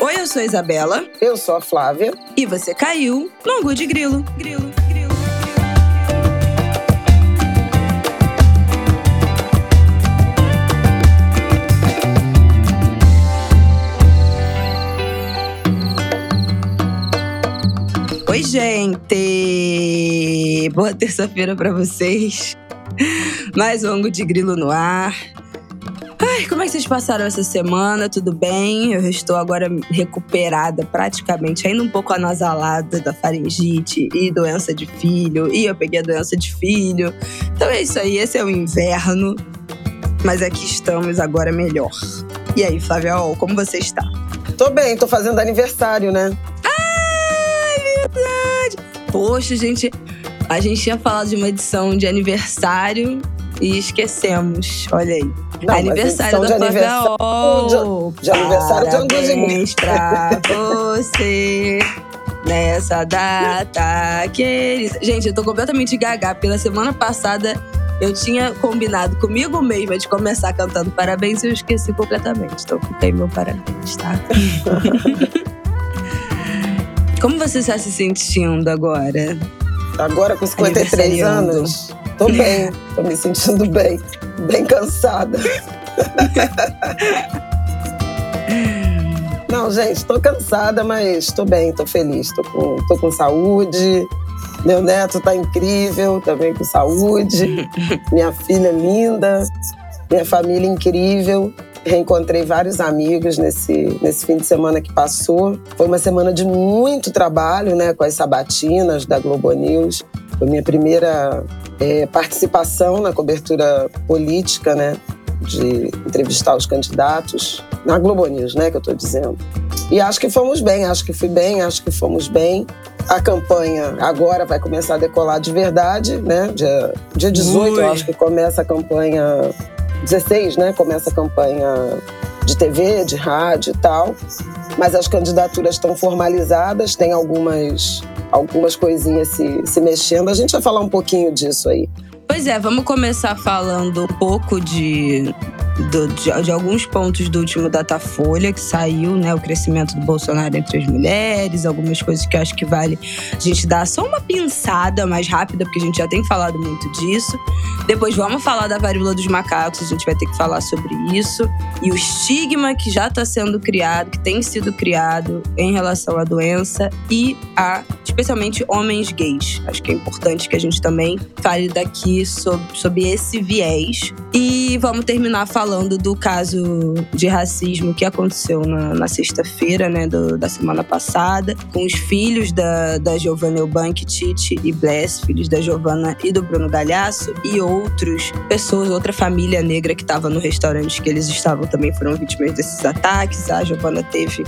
Oi, eu sou a Isabela. Eu sou a Flávia. E você caiu no Angu de Grilo. Grilo. Grilo. Oi, gente! Boa terça-feira para vocês. Mais um Angu de Grilo no ar. Ai, como é que vocês passaram essa semana? Tudo bem? Eu estou agora recuperada praticamente, ainda um pouco anasalada da faringite e doença de filho. E eu peguei a doença de filho. Então é isso aí, esse é o inverno. Mas aqui estamos agora melhor. E aí, Flávia, como você está? Tô bem, tô fazendo aniversário, né? Ai, verdade! Poxa, gente, a gente tinha falado de uma edição de aniversário e esquecemos. Olha aí. Não, aniversário da Flávia oh, de, de aniversário de Parabéns pra você nessa data querida. Gente, eu tô completamente gaga. Pela semana passada eu tinha combinado comigo mesma de começar cantando parabéns e eu esqueci completamente. Então fica meu parabéns, tá? Como você está se sentindo agora? Agora com 53 anos? Tô bem, tô me sentindo bem, bem cansada. Não, gente, tô cansada, mas tô bem, tô feliz, tô com, tô com saúde. Meu neto tá incrível, também com saúde. Minha filha linda, minha família incrível. Reencontrei vários amigos nesse, nesse fim de semana que passou. Foi uma semana de muito trabalho, né, com as sabatinas da Globo News. Foi minha primeira é, participação na cobertura política, né? De entrevistar os candidatos na Globo News, né? Que eu estou dizendo. E acho que fomos bem, acho que fui bem, acho que fomos bem. A campanha agora vai começar a decolar de verdade, né? Dia, dia 18, Ui. eu acho que começa a campanha. 16, né? Começa a campanha de TV, de rádio e tal. Mas as candidaturas estão formalizadas, tem algumas algumas coisinhas se, se mexendo. A gente vai falar um pouquinho disso aí. Pois é, vamos começar falando um pouco de, do, de, de, alguns pontos do último Datafolha que saiu, né? O crescimento do Bolsonaro entre as mulheres, algumas coisas que eu acho que vale a gente dar só uma pinçada mais rápida, porque a gente já tem falado muito disso. Depois vamos falar da varíola dos macacos, a gente vai ter que falar sobre isso. E o estigma que já está sendo criado, que tem sido criado em relação à doença e a, especialmente, homens gays. Acho que é importante que a gente também fale daqui sobre, sobre esse viés. E vamos terminar falando do caso de racismo que aconteceu na, na sexta-feira, né, do, da semana passada, com os filhos da, da Giovanna Eubank, Tite e Bless, filhos da Giovanna e do Bruno Galhaço, e outros pessoas, outra família negra que estava no restaurante que eles estavam também foram vítimas desses ataques. A Giovanna teve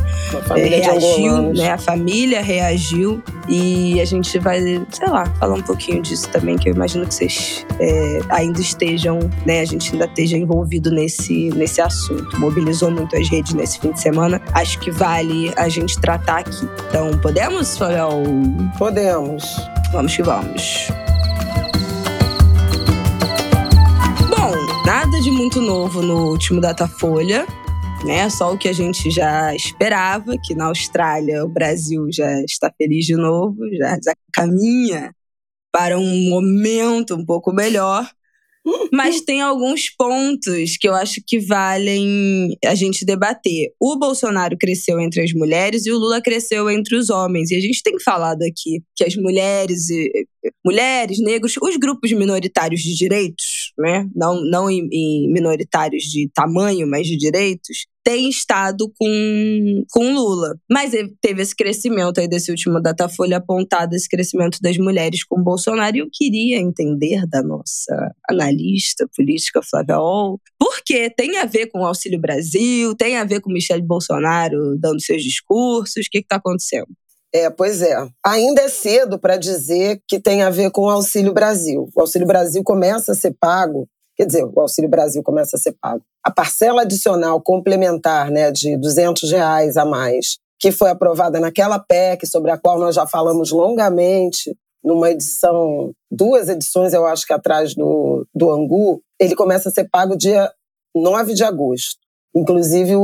é, reagiu, né? A família reagiu e a gente vai, sei lá, falar um pouquinho disso também, que eu imagino que vocês é, ainda estejam, né? A gente ainda esteja envolvido nesse, nesse assunto. Mobilizou muito as redes nesse fim de semana. Acho que vale a gente tratar aqui. Então, podemos, Fael? Podemos. Vamos que vamos. Bom, nada de muito novo no último Datafolha né? Só o que a gente já esperava, que na Austrália o Brasil já está feliz de novo, já, já caminha para um momento um pouco melhor. Mas tem alguns pontos que eu acho que valem a gente debater. O Bolsonaro cresceu entre as mulheres e o Lula cresceu entre os homens. E a gente tem falado aqui que as mulheres, mulheres, negros, os grupos minoritários de direitos, né? Não, não em, em minoritários de tamanho, mas de direitos, tem estado com, com Lula. Mas teve esse crescimento aí desse último Datafolha apontado, esse crescimento das mulheres com Bolsonaro. E eu queria entender da nossa analista política, Flávia Ol, porque tem a ver com o Auxílio Brasil, tem a ver com Michele Bolsonaro dando seus discursos. O que está acontecendo? É, pois é. Ainda é cedo para dizer que tem a ver com o Auxílio Brasil. O Auxílio Brasil começa a ser pago Quer dizer, o Auxílio Brasil começa a ser pago. A parcela adicional complementar né, de 200 reais a mais, que foi aprovada naquela PEC, sobre a qual nós já falamos longamente, numa edição, duas edições, eu acho que atrás do, do Angu, ele começa a ser pago dia 9 de agosto. Inclusive, o,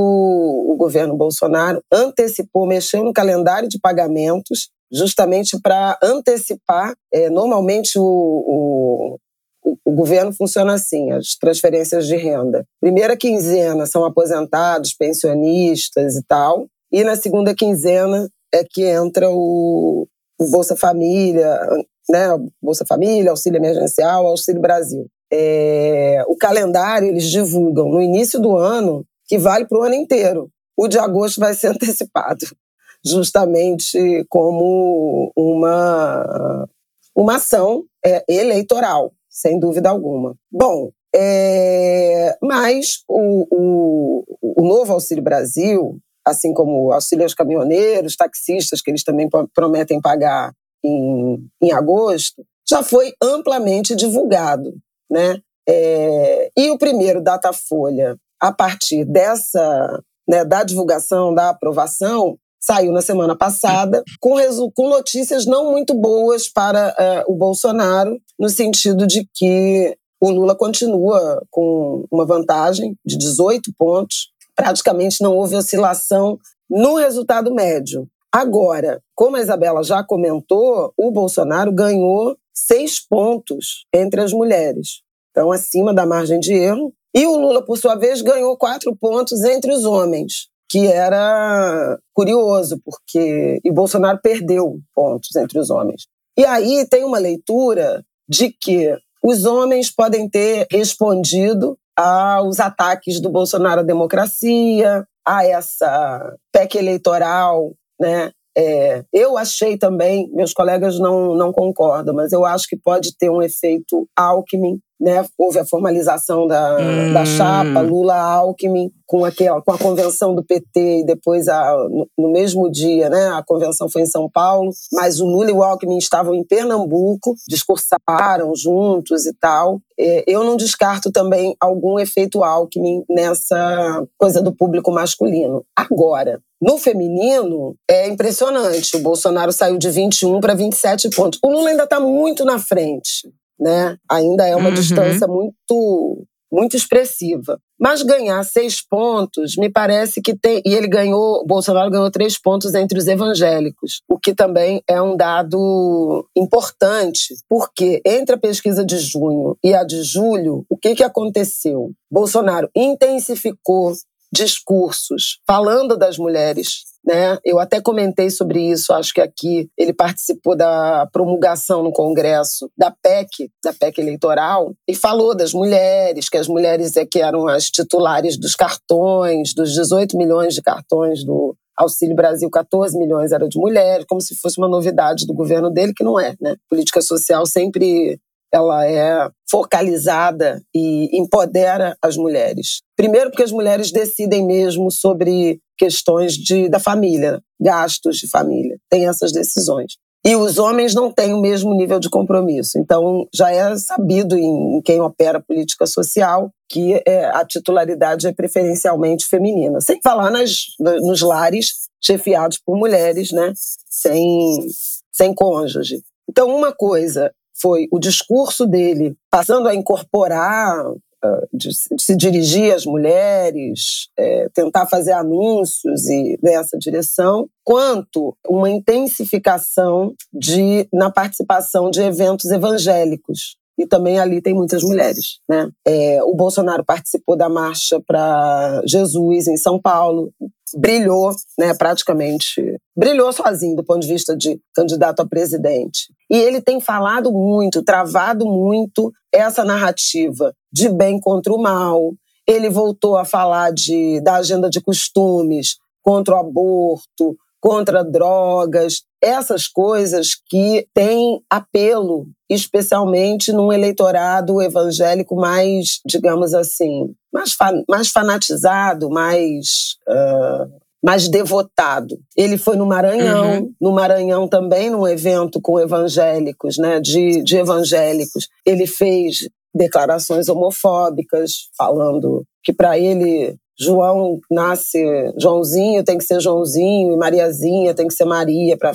o governo Bolsonaro antecipou, mexeu no calendário de pagamentos, justamente para antecipar. É, normalmente, o, o, o, governo funciona assim: as transferências de renda. Primeira quinzena são aposentados, pensionistas e tal, e na segunda quinzena é que entra o, o Bolsa Família, né? Bolsa Família, Auxílio Emergencial, Auxílio Brasil. É, o calendário eles divulgam no início do ano que vale para o ano inteiro. O de agosto vai ser antecipado, justamente como uma, uma ação é, eleitoral, sem dúvida alguma. Bom, é, mas o, o, o novo Auxílio Brasil, assim como o auxílio aos caminhoneiros, taxistas, que eles também prometem pagar em, em agosto, já foi amplamente divulgado. Né? É, e o primeiro Datafolha a partir dessa, né, da divulgação, da aprovação, saiu na semana passada, com, com notícias não muito boas para uh, o Bolsonaro, no sentido de que o Lula continua com uma vantagem de 18 pontos, praticamente não houve oscilação no resultado médio. Agora, como a Isabela já comentou, o Bolsonaro ganhou seis pontos entre as mulheres. Então, acima da margem de erro, e o Lula, por sua vez, ganhou quatro pontos entre os homens, que era curioso, porque. E Bolsonaro perdeu pontos entre os homens. E aí tem uma leitura de que os homens podem ter respondido aos ataques do Bolsonaro à democracia, a essa PEC eleitoral, né? É, eu achei também, meus colegas não, não concordam, mas eu acho que pode ter um efeito Alckmin né? Houve a formalização da, hum. da chapa Lula-Alckmin com, aquela, com a convenção do PT e depois, a, no, no, mesmo dia, né? A convenção foi em São Paulo, mas o Lula e o Alckmin estavam em Pernambuco, discursaram juntos e tal. É, eu não descarto também algum efeito Alckmin nessa coisa do público masculino. Agora, no feminino, é impressionante. O Bolsonaro saiu de 21 para 27 pontos. O Lula ainda está muito na frente né? Ainda é uma uhum. distância muito muito expressiva. Mas ganhar seis pontos, me parece que tem. E ele ganhou, Bolsonaro ganhou três pontos entre os evangélicos, o que também é um dado importante, porque entre a pesquisa de junho e a de julho, o que, que aconteceu? Bolsonaro intensificou discursos falando das mulheres né? Eu até comentei sobre isso, acho que aqui ele participou da promulgação no Congresso da PEC, da PEC eleitoral, e falou das mulheres, que as mulheres é que eram as titulares dos cartões, dos 18 milhões de cartões do Auxílio Brasil, 14 milhões era de mulheres, como se fosse uma novidade do governo dele, que não é, né? Política social sempre ela é focalizada e empodera as mulheres. Primeiro, porque as mulheres decidem mesmo sobre questões de, da família, gastos de família, tem essas decisões. E os homens não têm o mesmo nível de compromisso. Então, já é sabido em, quem opera política social que é, a titularidade é preferencialmente feminina. Sem falar nas, nos lares chefiados por mulheres, né? sem, sem cônjuge. Então, uma coisa foi o discurso dele passando a incorporar, de, de se dirigir às mulheres, é, tentar fazer anúncios e nessa direção, quanto uma intensificação de, na participação de eventos evangélicos e também ali tem muitas mulheres. Né? É, o Bolsonaro participou da marcha para Jesus em São Paulo, brilhou, né, praticamente, brilhou sozinho do ponto de vista de candidato a presidente. E ele tem falado muito, travado muito essa narrativa de bem contra o mal. Ele voltou a falar de, da agenda de costumes contra o aborto, contra drogas, essas coisas que têm apelo, especialmente num eleitorado evangélico mais, digamos assim, mais, mais fanatizado, mais. Uh, mais devotado. Ele foi no Maranhão, uhum. no Maranhão também, num evento com evangélicos, né, de, de evangélicos. Ele fez declarações homofóbicas, falando que para ele João nasce Joãozinho, tem que ser Joãozinho, e Mariazinha tem que ser Maria, para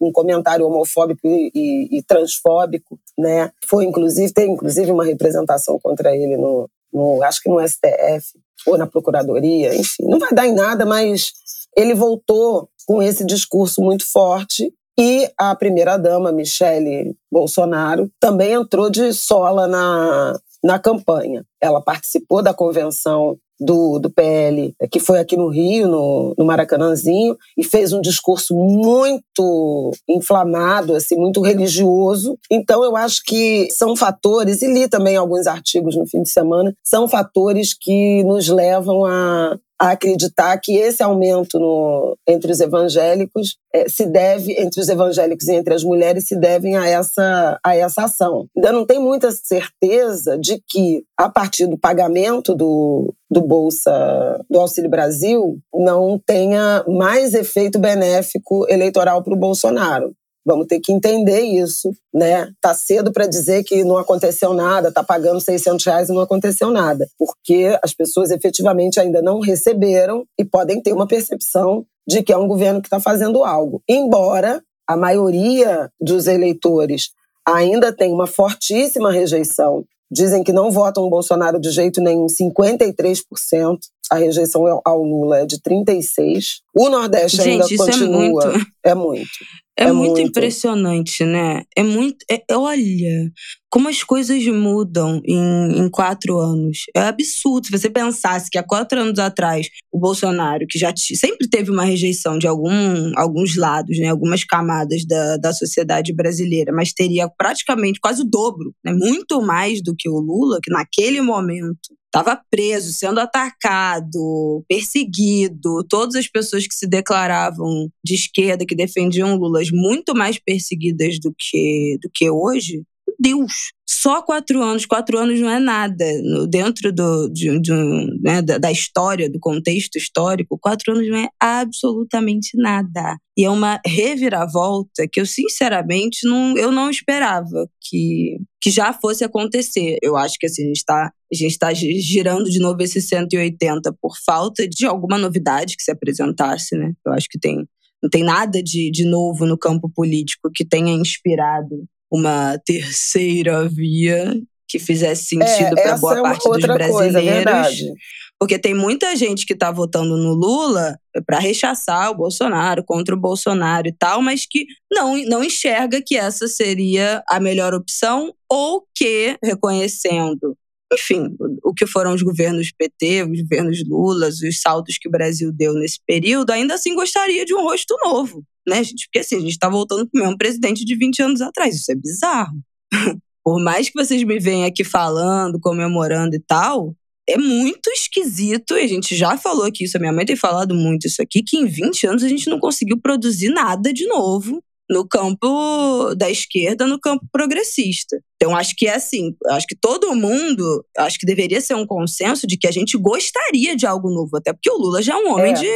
um comentário homofóbico e, e, e, transfóbico, né? Foi inclusive tem inclusive uma representação contra ele no, no acho que no STF. ou na procuradoria, enfim, não vai dar em nada, mas ele voltou com esse discurso muito forte e a primeira-dama, Michele Bolsonaro, também entrou de sola na, na campanha. Ela participou da convenção do, do PL, que foi aqui no Rio, no, no Maracanãzinho, e fez um discurso muito inflamado, assim, muito religioso. Então, eu acho que são fatores, e li também alguns artigos no fim de semana, são fatores que nos levam a, a acreditar que esse aumento no, entre os evangélicos é, se deve, entre os evangélicos e entre as mulheres, se devem a essa, a essa ação. Ainda não tem muita certeza de que, a partir do pagamento do, do Bolsa, do Auxílio Brasil, não tenha mais efeito benéfico eleitoral para o Bolsonaro. Vamos ter que entender isso, né? Tá cedo para dizer que não aconteceu nada, tá pagando 600 reais e não aconteceu nada, porque as pessoas efetivamente ainda não receberam e podem ter uma percepção de que é um governo que está fazendo algo. Embora a maioria dos eleitores ainda tem uma fortíssima rejeição dizem que não votam o Bolsonaro de jeito nenhum, 53%. A rejeição ao Lula é de 36%. O Nordeste Gente, ainda isso continua. É muito. É muito. É, é muito, muito, impressionante, né? É muito. É, olha, como as coisas mudam em, em, quatro anos. É absurdo. Se você pensasse que há quatro anos atrás o Bolsonaro, que já sempre teve uma rejeição de algum, alguns lados, né, algumas camadas da, da sociedade brasileira, mas teria praticamente quase o dobro, né, muito mais do que o Lula, que naquele momento estava preso, sendo atacado, perseguido. Todas as pessoas que se declaravam de esquerda, que defendiam Lula, muito mais perseguidas do que, do que hoje. Deus, só quatro anos, quatro anos não é nada. Dentro do, de, de, né, da, história, do contexto histórico, quatro anos não é absolutamente nada. E é uma reviravolta que eu, sinceramente, não, eu não esperava que, que já fosse acontecer. Eu acho que assim, a gente está a gente está girando de novo esse 180 por falta de alguma novidade que se apresentasse, né? Eu acho que tem, não tem nada de, de novo no campo político que tenha inspirado uma terceira via que fizesse sentido é, para boa é parte dos brasileiros. Coisa, porque tem muita gente que está votando no Lula para rechaçar o Bolsonaro, contra o Bolsonaro e tal, mas que não, não enxerga que essa seria a melhor opção ou que, reconhecendo enfim, o que foram os governos PT, os governos Lula, os saltos que o Brasil deu nesse período, ainda assim gostaria de um rosto novo, né, gente? Porque assim, a gente está voltando para o mesmo presidente de 20 anos atrás, isso é bizarro. Por mais que vocês me venham aqui falando, comemorando e tal, é muito esquisito, e a gente já falou aqui isso, a minha mãe tem falado muito isso aqui, que em 20 anos a gente não conseguiu produzir nada de novo no campo da esquerda, no campo progressista. Então, acho que é assim, acho que todo mundo, acho que deveria ser um consenso de que a gente gostaria de algo novo, até porque o Lula já é um homem é. de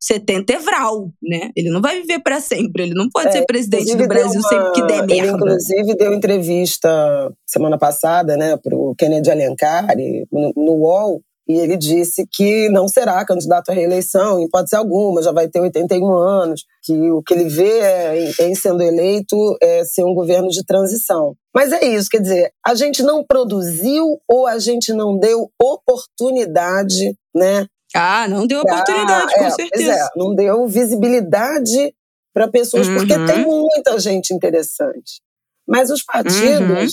70 evral, né? Ele não vai viver para sempre, ele não pode é, ser presidente do Brasil uma, sempre que der merda. Ele, inclusive, deu entrevista semana passada, né, pro Kennedy Alencar, no, no UOL, e ele disse que não será candidato à reeleição, em hipótese alguma, já vai ter 81 anos, que o que ele vê é, em sendo eleito é ser um governo de transição. Mas é isso, quer dizer, a gente não produziu ou a gente não deu oportunidade, né? Ah, não deu oportunidade, pra, com é, certeza. É, não deu visibilidade para pessoas, uhum. porque tem muita gente interessante. Mas os partidos uhum.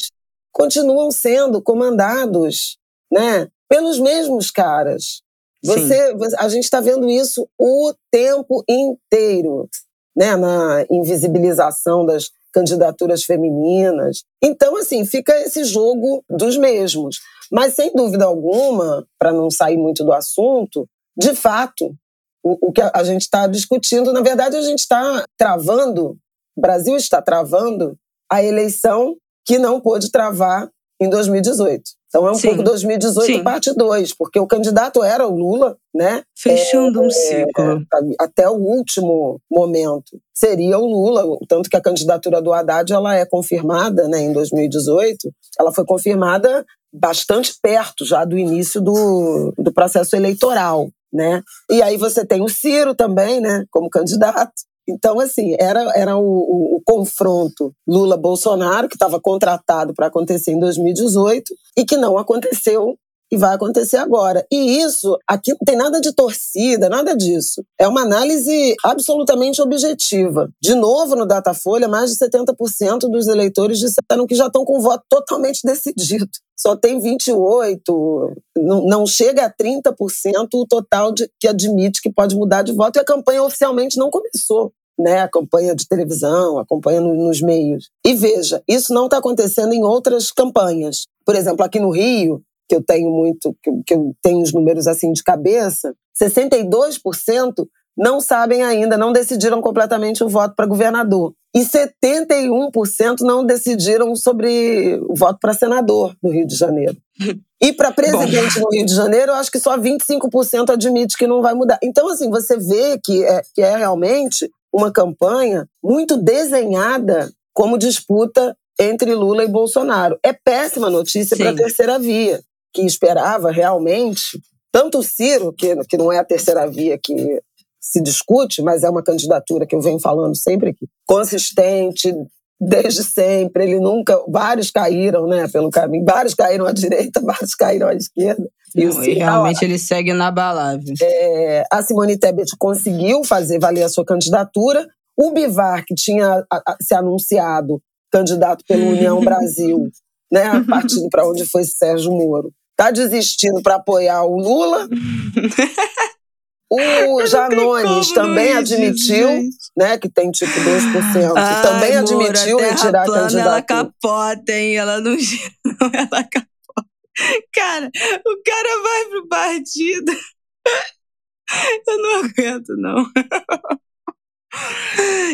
continuam sendo comandados, né? pelos mesmos caras. Você, a gente está vendo isso o tempo inteiro, né, na invisibilização das candidaturas femininas. Então, assim, fica esse jogo dos mesmos. Mas, sem dúvida alguma, para não sair muito do assunto, de fato, o, o que a gente está discutindo, na verdade, a gente está travando, o Brasil está travando a eleição que não pôde travar em 2018. Então é um Sim. pouco 2018 Sim. parte 2, porque o candidato era o Lula, né? Fechando é, um ciclo. É, até o último momento seria o Lula, tanto que a candidatura do Haddad ela é confirmada, né, em 2018, ela foi confirmada bastante perto já do início do, do processo eleitoral, né? E aí você tem o Ciro também, né, como candidato. Então, assim, era, era o, o, o confronto Lula-Bolsonaro, que estava contratado para acontecer em 2018 e que não aconteceu e vai acontecer agora. E isso, aqui não tem nada de torcida, nada disso. É uma análise absolutamente objetiva. De novo, no Datafolha, mais de 70% dos eleitores disseram que já estão com o voto totalmente decidido. Só tem 28, não chega a 30% o total de, que admite que pode mudar de voto e a campanha oficialmente não começou né, a campanha de televisão, a campanha nos meios. E veja, isso não está acontecendo em outras campanhas. Por exemplo, aqui no Rio, que eu tenho muito, que eu tenho os números assim de cabeça, 62% não sabem ainda, não decidiram completamente o voto para governador. E 71% não decidiram sobre o voto para senador no Rio de Janeiro. E para presidente Bom. no Rio de Janeiro, eu acho que só 25% admite que não vai mudar. Então, assim, você vê que é, que é realmente uma campanha muito desenhada como disputa entre Lula e Bolsonaro. É péssima notícia para a terceira via, que esperava realmente, tanto o Ciro, que, que não é a terceira via que se discute, mas é uma candidatura que eu venho falando sempre aqui, consistente, desde sempre, ele nunca. Vários caíram né, pelo caminho, vários caíram à direita, vários caíram à esquerda. E, Não, e realmente ele segue inabalável. É, a Simone Tebet conseguiu fazer valer a sua candidatura. O Bivar, que tinha a, a, se anunciado candidato pela União Brasil, né, partindo para onde foi Sérgio Moro, está desistindo para apoiar o Lula. O Janones também admitiu, né, que tem tipo 2%, Ai, também admitiu retirar a candidatura. Ela capota, hein? Ela não ela capota. Cara, o cara vai pro partido. Eu não aguento, não.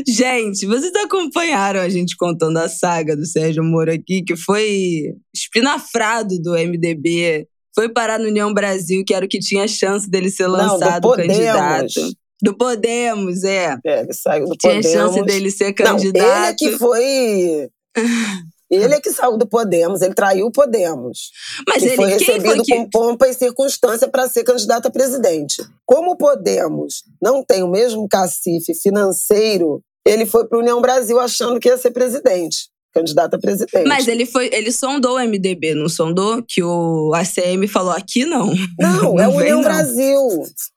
Gente, vocês acompanharam a gente contando a saga do Sérgio Moro aqui, que foi espinafrado do MDB, foi parar no União Brasil, que era o que tinha chance dele ser lançado não, candidato. Do Podemos, é. É, ele saiu do tinha Podemos. Tinha chance dele ser candidato. Não, ele é que foi Ele é que saiu do Podemos, ele traiu o Podemos. Mas que ele foi recebido foi que... com pompa e circunstância para ser candidato a presidente. Como o Podemos não tem o mesmo cacife financeiro, ele foi para União Brasil achando que ia ser presidente candidato a presidente. Mas ele foi, ele sondou o MDB, não sondou? Que o ACM falou aqui não. Não, não é o União não. Brasil.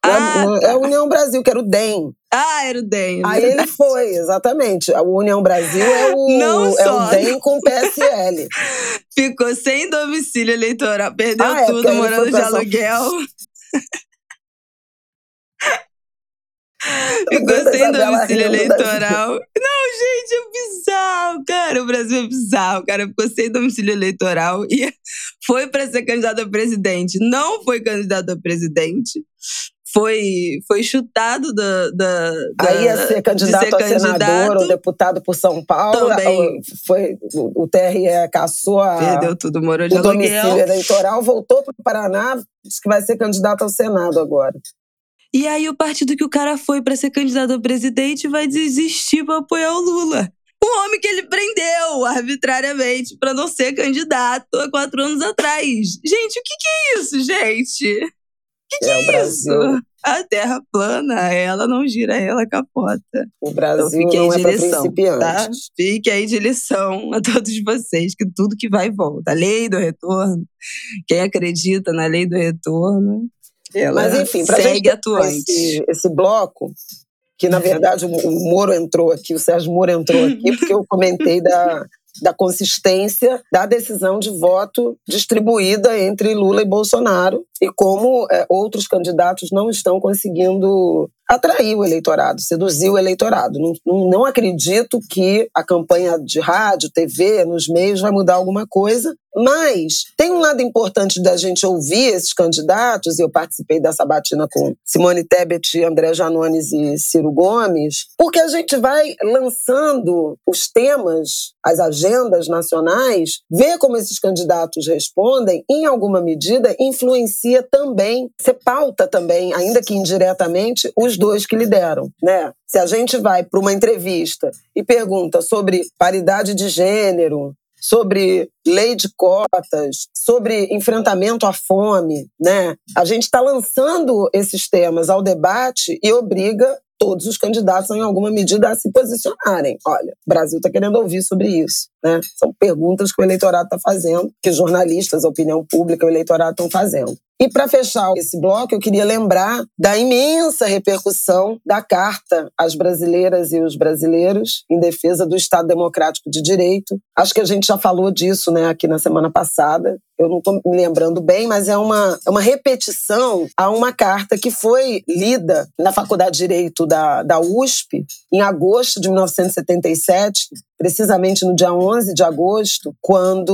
Ah, é, tá. é o União Brasil, que era o DEM. Ah, era o DEM. É Aí ele foi, exatamente. O União Brasil é o, não é o DEM com PSL. Ficou sem domicílio eleitoral, perdeu ah, é, tudo morando de aluguel. Ficou sem domicílio eleitoral. Não, gente, é bizarro, cara. O Brasil é bizarro. Cara ficou sem domicílio eleitoral e foi para ser candidato a presidente. Não foi candidato a presidente. Foi, foi chutado da, da, da Aí ia ser candidato ser a candidato. senador ou deputado por São Paulo. Também. Foi, o TRE caçou a, Perdeu tudo, morou de o domicílio eleitoral, voltou para o Paraná, disse que vai ser candidato ao Senado agora. E aí o partido que o cara foi para ser candidato a presidente vai desistir para apoiar o Lula. O homem que ele prendeu arbitrariamente para não ser candidato há quatro anos atrás. Gente, o que, que é isso, gente? O que, que é, é isso? A terra plana, ela não gira, ela capota. O Brasil então, fique não aí de é lição, tá? Fique aí de lição a todos vocês que tudo que vai volta. A lei do retorno. Quem acredita na lei do retorno ela Mas enfim, para segue atuante. Esse, esse bloco, que na verdade o Moro entrou aqui, o Sérgio Moro entrou aqui, porque eu comentei da, da consistência da decisão de voto distribuída entre Lula e Bolsonaro e como é, outros candidatos não estão conseguindo atrair o eleitorado, seduzir o eleitorado. Não, não acredito que a campanha de rádio, TV, nos meios vai mudar alguma coisa, mas tem um lado importante da gente ouvir esses candidatos, e eu participei dessa batina com Simone Tebet, André Janones e Ciro Gomes, porque a gente vai lançando os temas, as agendas nacionais, ver como esses candidatos respondem, em alguma medida influencia também, se pauta também, ainda que indiretamente, os dois que lideram, né? Se a gente vai para uma entrevista e pergunta sobre paridade de gênero, sobre lei de cotas, sobre enfrentamento à fome, né? A gente está lançando esses temas ao debate e obriga todos os candidatos, em alguma medida, a se posicionarem. Olha, o Brasil está querendo ouvir sobre isso. Né? São perguntas que o eleitorado está fazendo, que jornalistas, a opinião pública, o eleitorado estão fazendo. E para fechar esse bloco, eu queria lembrar da imensa repercussão da carta às brasileiras e os brasileiros em defesa do Estado Democrático de Direito. Acho que a gente já falou disso né, aqui na semana passada. Eu não estou me lembrando bem, mas é uma, é uma repetição a uma carta que foi lida na Faculdade de Direito da, da USP em agosto de 1977, precisamente no dia 11 de agosto, quando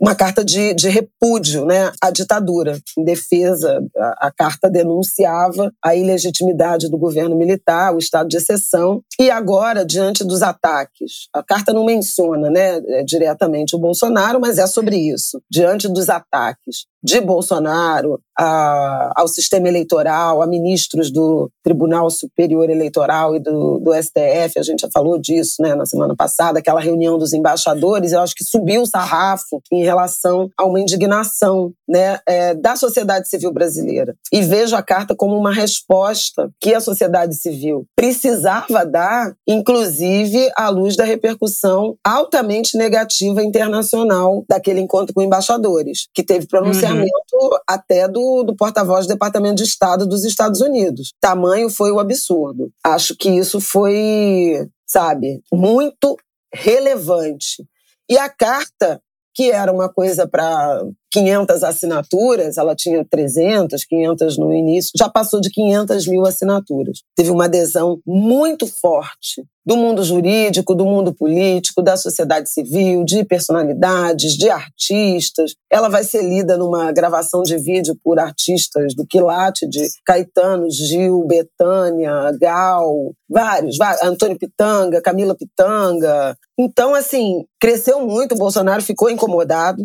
uma carta de, de repúdio né, à ditadura, em defesa. A, a carta denunciava a ilegitimidade do governo militar, o estado de exceção, e agora, diante dos ataques, a carta não menciona né, é, diretamente o Bolsonaro, mas é sobre isso. Diante dos ataques de Bolsonaro a, ao sistema eleitoral, a ministros do Tribunal Superior Eleitoral e do, do STF, a gente já falou disso né, na semana passada, aquela reunião dos embaixadores, eu acho que subiu o sarrafo em relação a uma indignação né, é, da sociedade civil brasileira. E vejo a carta como uma resposta que a sociedade civil precisava dar, inclusive à luz da repercussão altamente negativa internacional daquele encontro com embaixadores, que teve pronunciamento uhum. até do, do porta-voz do Departamento de Estado dos Estados Unidos. Tamanho foi o absurdo. Acho que isso foi, sabe, muito relevante. E a carta, que era uma coisa para 500 assinaturas, ela tinha 300, 500 no início, já passou de 500 mil assinaturas. Teve uma adesão muito forte do mundo jurídico, do mundo político, da sociedade civil, de personalidades, de artistas. Ela vai ser lida numa gravação de vídeo por artistas do quilate de Caetano, Gil, Betânia, Gal, vários, vários, Antônio Pitanga, Camila Pitanga. Então, assim, cresceu muito, o Bolsonaro ficou incomodado,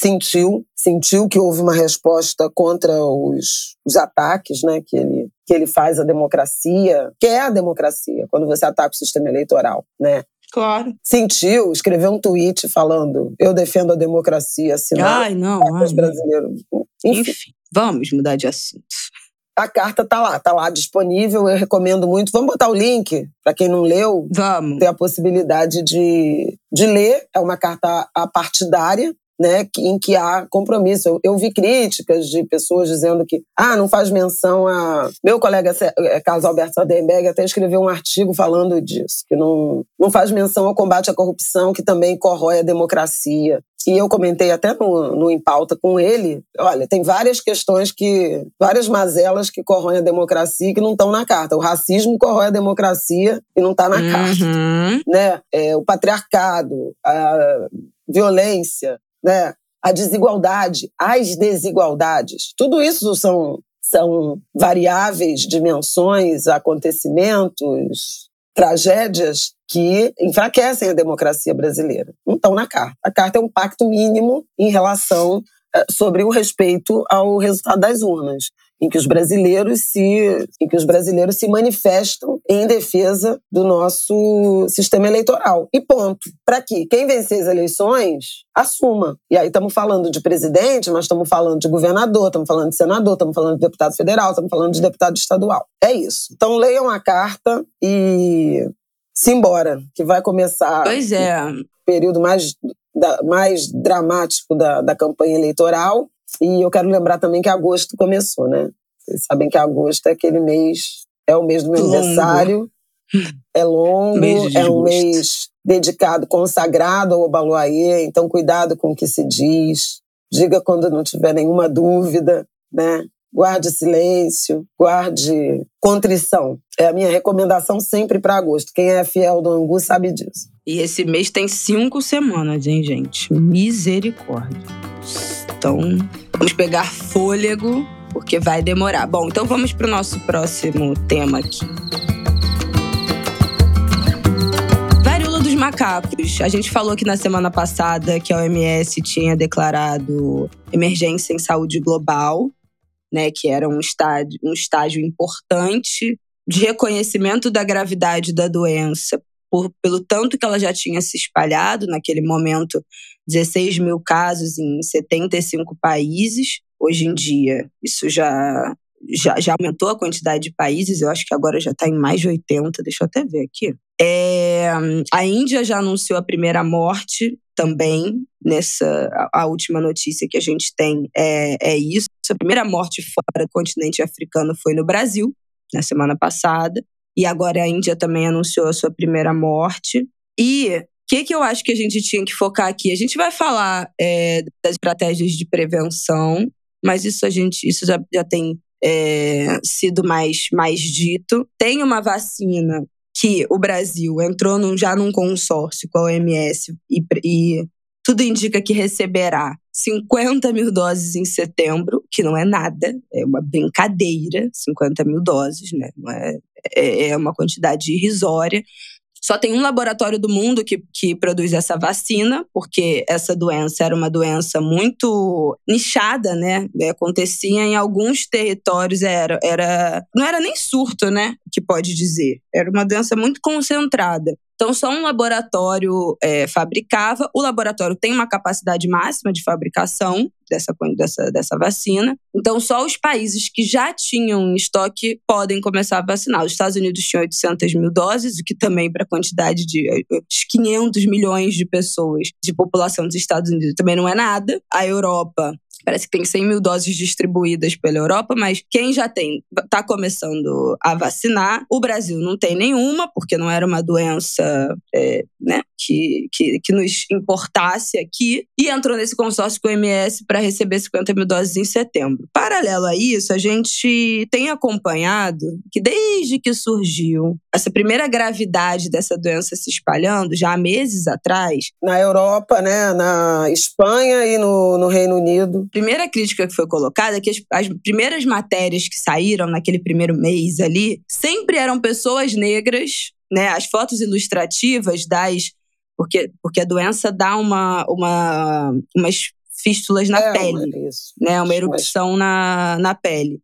sentiu, sentiu que houve uma resposta contra os, os ataques né, que, ele, que ele faz à democracia, que é a democracia, quando você ataca o sistema eleitoral, né? Claro. Sentiu, escreveu um tweet falando: eu defendo a democracia, assinado Ai, não, os brasileiros. Enfim. Enfim, vamos mudar de assunto. A carta tá lá, tá lá disponível, eu recomendo muito. Vamos botar o link para quem não leu. Vamos. Ter a possibilidade de, de ler. É uma carta apartidária, né, em que há compromisso. Eu, eu, vi críticas de pessoas dizendo que ah, não faz menção a. Meu colega eh, Carlos Alberto Sadenberg até escreveu um artigo falando disso, que não, não faz menção ao combate à corrupção, que também corrói a democracia. E eu comentei até no, no Em Pauta com ele, olha, tem várias questões que, várias mazelas que corroem a democracia e que não estão na carta. O racismo corrói a democracia e não está na uhum. carta. Né? É, o patriarcado, a violência, né? a desigualdade, as desigualdades. Tudo isso são, são variáveis, dimensões, acontecimentos, tragédias que enfraquecem a democracia brasileira. Não estão na carta. A carta é um pacto mínimo em relação sobre o respeito ao resultado das urnas em que os brasileiros se, em que os brasileiros se manifestam em defesa do nosso sistema eleitoral. E ponto. Para que quem vencer as eleições assuma. E aí estamos falando de presidente, mas estamos falando de governador, estamos falando de senador, estamos falando de deputado federal, estamos falando de deputado estadual. É isso. Então leiam a carta e simbora, que vai começar. Pois é. Período mais, mais dramático da, da campanha eleitoral e eu quero lembrar também que agosto começou, né? Vocês sabem que agosto é aquele mês, é o mês do meu longo. aniversário. É longo, é um mês dedicado, consagrado ao Obaluayê, então cuidado com o que se diz. Diga quando não tiver nenhuma dúvida, né? Guarde silêncio, guarde contrição. É a minha recomendação sempre para agosto. Quem é fiel do Angu sabe disso. E esse mês tem cinco semanas, hein, gente? Misericórdia. Então, vamos pegar fôlego, porque vai demorar. Bom, então vamos para o nosso próximo tema aqui. Macacos. A gente falou aqui na semana passada que a OMS tinha declarado emergência em saúde global, né, que era um estágio, um estágio importante de reconhecimento da gravidade da doença por, pelo tanto que ela já tinha se espalhado naquele momento 16 mil casos em 75 países. Hoje em dia, isso já já, já aumentou a quantidade de países, eu acho que agora já está em mais de 80, deixa eu até ver aqui. É, a Índia já anunciou a primeira morte também, nessa a, última notícia que a gente tem é, é isso. A primeira morte fora do continente africano foi no Brasil, na semana passada, e agora a Índia também anunciou a sua primeira morte. E o que, que eu acho que a gente tinha que focar aqui? A gente vai falar é, das estratégias de prevenção, mas isso a gente isso já, já tem é, sido mais, mais dito. Tem uma vacina que o Brasil entrou num, já num consórcio com a OMS e, e tudo indica que receberá 50 mil doses em setembro, que não é nada, é uma brincadeira, 50 mil doses, né? É, é, é uma quantidade irrisória. Só tem um laboratório do mundo que, que produz essa vacina, porque essa doença era uma doença muito nichada, né? Acontecia em alguns territórios, era, era não era nem surto, né? Que pode dizer. Era uma doença muito concentrada. Então, só um laboratório é, fabricava. O laboratório tem uma capacidade máxima de fabricação dessa, dessa, dessa vacina. Então, só os países que já tinham estoque podem começar a vacinar. Os Estados Unidos tinham 800 mil doses, o que também, para a quantidade de 500 milhões de pessoas de população dos Estados Unidos, também não é nada. A Europa Parece que tem 100 mil doses distribuídas pela Europa, mas quem já tem, está começando a vacinar. O Brasil não tem nenhuma, porque não era uma doença é, né, que, que, que nos importasse aqui. E entrou nesse consórcio com o MS para receber 50 mil doses em setembro. Paralelo a isso, a gente tem acompanhado que desde que surgiu essa primeira gravidade dessa doença se espalhando, já há meses atrás. Na Europa, né, na Espanha e no, no Reino Unido primeira crítica que foi colocada é que as, as, primeiras matérias que saíram naquele primeiro mês ali sempre eram pessoas negras, né? As fotos ilustrativas das. Porque, porque a doença dá uma, uma, umas fístulas na é, pele, isso. né? Uma erupção na, na pele.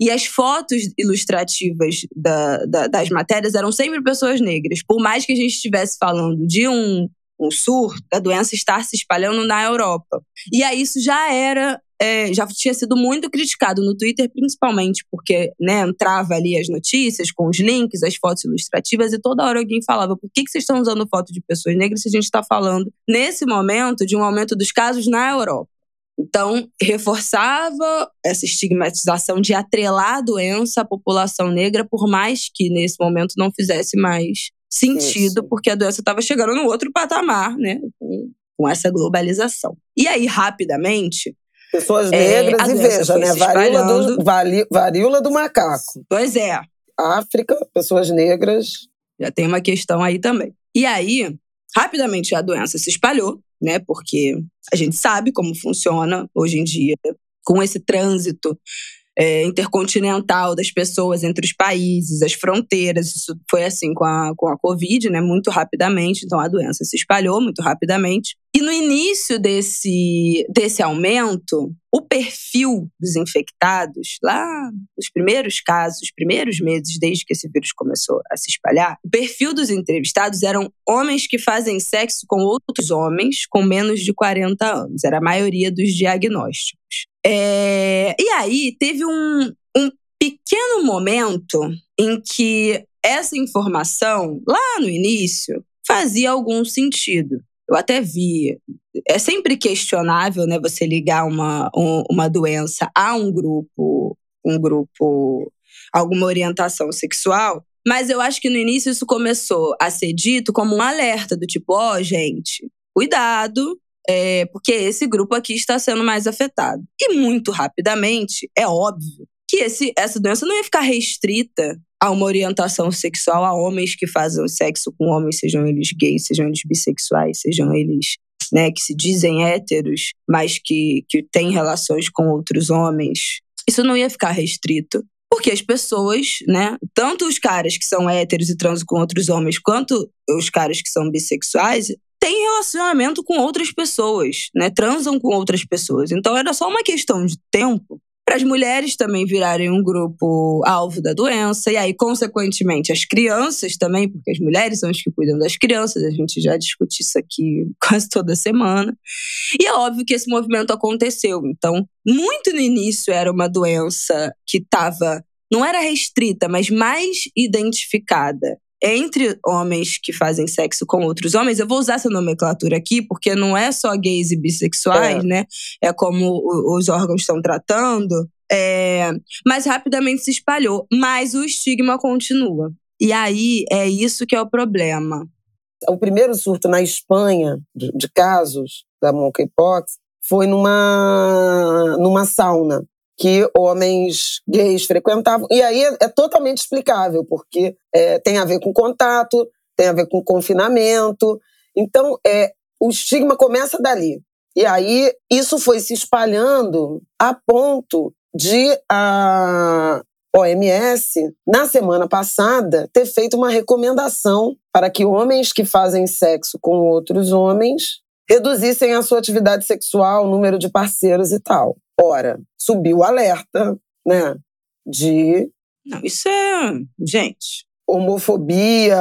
E as fotos ilustrativas da, da, das matérias eram sempre pessoas negras. Por mais que a gente estivesse falando de um um surto da doença estar se espalhando na Europa. E aí isso já era é, já tinha sido muito criticado no Twitter, principalmente porque né, entrava ali as notícias com os links, as fotos ilustrativas, e toda hora alguém falava: por que, que vocês estão usando foto de pessoas negras se a gente está falando, nesse momento, de um aumento dos casos na Europa? Então, reforçava essa estigmatização de atrelar a doença à população negra, por mais que nesse momento não fizesse mais sentido, Isso. porque a doença estava chegando no outro patamar, né? Com, com, essa globalização. E aí, rapidamente. Pessoas é, negras, é, e veja, né? Varíola do, varíola do macaco. Pois é. África, pessoas negras. Já tem uma questão aí também. E aí, rapidamente a doença se espalhou, né? Porque a gente sabe como funciona hoje em dia com esse trânsito é, intercontinental das pessoas entre os países, as fronteiras. Isso foi assim com a, com a Covid, né? Muito rapidamente. Então a doença se espalhou muito rapidamente. E no início desse, desse aumento, o perfil dos infectados, lá nos primeiros casos, os primeiros meses desde que esse vírus começou a se espalhar, o perfil dos entrevistados eram homens que fazem sexo com outros homens com menos de 40 anos. Era a maioria dos diagnósticos. É, e aí teve um, um pequeno momento em que essa informação, lá no início, fazia algum sentido. Eu até vi. É sempre questionável, né, você ligar uma, um, uma doença a um grupo, um grupo, alguma orientação sexual. Mas eu acho que no início isso começou a ser dito como um alerta do tipo, ó, oh, gente, cuidado, é, porque esse grupo aqui está sendo mais afetado. E muito rapidamente, é óbvio que esse, essa doença não ia ficar restrita a uma orientação sexual a homens que fazem sexo com homens, sejam eles gays, sejam eles bissexuais, sejam eles né, que se dizem héteros, mas que, que têm relações com outros homens. Isso não ia ficar restrito. Porque as pessoas, né, tanto os caras que são héteros e transam com outros homens, quanto os caras que são bissexuais, têm relacionamento com outras pessoas, né? Transam com outras pessoas. Então era só uma questão de tempo para as mulheres também virarem um grupo alvo da doença, e aí, consequentemente, as crianças também, porque as mulheres são as que cuidam das crianças, a gente já discute isso aqui quase toda semana. E é óbvio que esse movimento aconteceu. Então, muito no início era uma doença que estava, não era restrita, mas mais identificada entre homens que fazem sexo com outros homens, eu vou usar essa nomenclatura aqui, porque não é só gays e bissexuais, é. né? É como os órgãos estão tratando. É, mas rapidamente se espalhou. Mas o estigma continua. E aí é isso que é o problema. O primeiro surto na Espanha de, de casos da monkeypox foi numa, numa sauna que homens gays frequentavam. E aí é, é totalmente explicável, porque é, tem a ver com contato, tem a ver com confinamento. Então, é, o estigma começa dali. E aí isso foi se espalhando a ponto de a OMS, na semana passada, ter feito uma recomendação para que homens que fazem sexo com outros homens reduzissem a sua atividade sexual, o número de parceiros e tal. Ora, subiu o alerta, né? De. Não, isso é. Gente. Homofobia,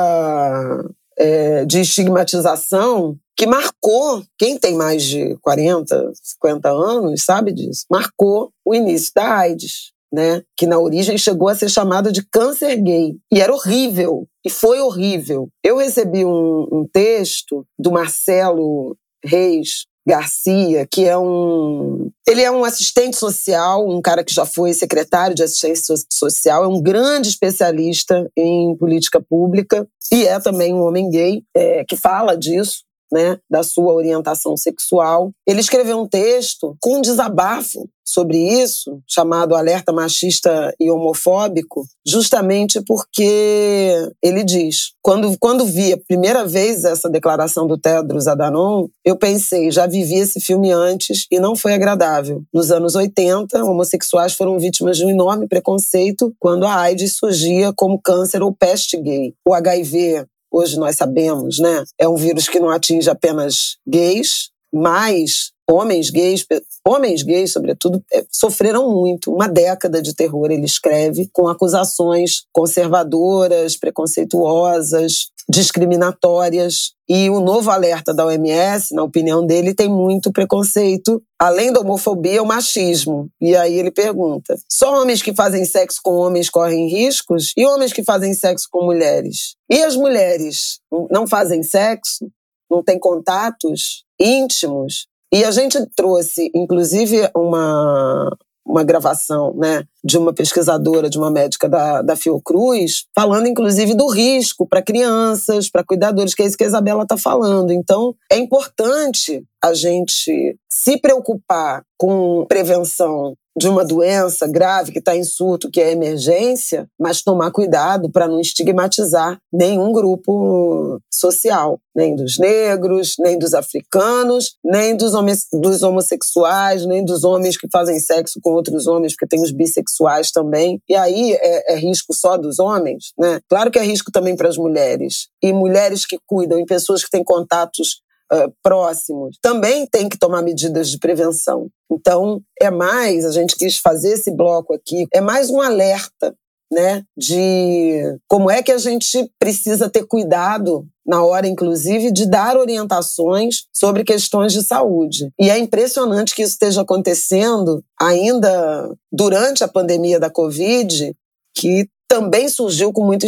é, de estigmatização, que marcou. Quem tem mais de 40, 50 anos sabe disso. Marcou o início da AIDS. Né, que na origem chegou a ser chamado de câncer gay. E era horrível, e foi horrível. Eu recebi um, um texto do Marcelo Reis, Garcia, que é um. Ele é um assistente social, um cara que já foi secretário de assistência social, é um grande especialista em política pública e é também um homem gay é, que fala disso né, da sua orientação sexual. Ele escreveu um texto com um desabafo sobre isso, chamado Alerta Machista e Homofóbico, justamente porque ele diz: quando, quando vi a primeira vez essa declaração do Tedros Adhanom, eu pensei, já vivi esse filme antes e não foi agradável. Nos anos 80, homossexuais foram vítimas de um enorme preconceito quando a AIDS surgia como câncer ou peste gay. O HIV hoje nós sabemos, né? É um vírus que não atinge apenas gays, mas homens gays, homens gays, sobretudo, é, sofreram muito. Uma década de terror, ele escreve, com acusações conservadoras, preconceituosas, discriminatórias. E o novo alerta da OMS, na opinião dele, tem muito preconceito. Além da homofobia, o machismo. E aí ele pergunta: só homens que fazem sexo com homens correm riscos? E homens que fazem sexo com mulheres? E as mulheres não fazem sexo? Não têm contatos íntimos? E a gente trouxe, inclusive, uma, uma gravação né, de uma pesquisadora, de uma médica da, da Fiocruz, falando inclusive do risco para crianças, para cuidadores, que é isso que a Isabela está falando. Então, é importante a gente se preocupar com prevenção de uma doença grave que está em surto, que é emergência, mas tomar cuidado para não estigmatizar nenhum grupo social, nem dos negros, nem dos africanos, nem dos, dos homossexuais, nem dos homens que fazem sexo com outros homens, porque tem os bissexuais também. E aí é, é risco só dos homens, né? Claro que é risco também para as mulheres. E mulheres que cuidam, e pessoas que têm contatos uh, próximos, também tem que tomar medidas de prevenção. Então, é mais, a gente quis fazer esse bloco aqui, é mais um alerta né, de como é que a gente precisa ter cuidado na hora, inclusive, de dar orientações sobre questões de saúde. E é impressionante que isso esteja acontecendo ainda durante a pandemia da Covid, que também surgiu com muita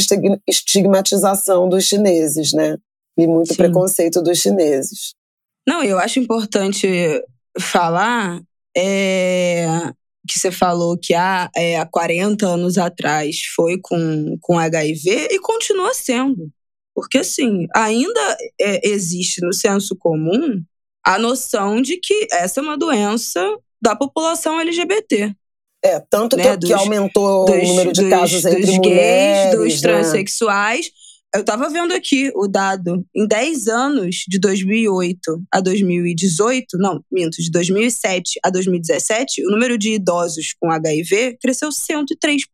estigmatização dos chineses, né? E muito Sim. preconceito dos chineses. Não, eu acho importante falar é, que você falou que há, é, há 40 anos atrás foi com, com HIV e continua sendo. Porque, assim, ainda é, existe no senso comum a noção de que essa é uma doença da população LGBT. É, tanto né? que, dos, que aumentou dos, o número de dos, casos entre dos mulheres, gays, dos né? transexuais. Eu estava vendo aqui o dado. Em 10 anos, de 2008 a 2018, não, minto, de 2007 a 2017, o número de idosos com HIV cresceu 103%.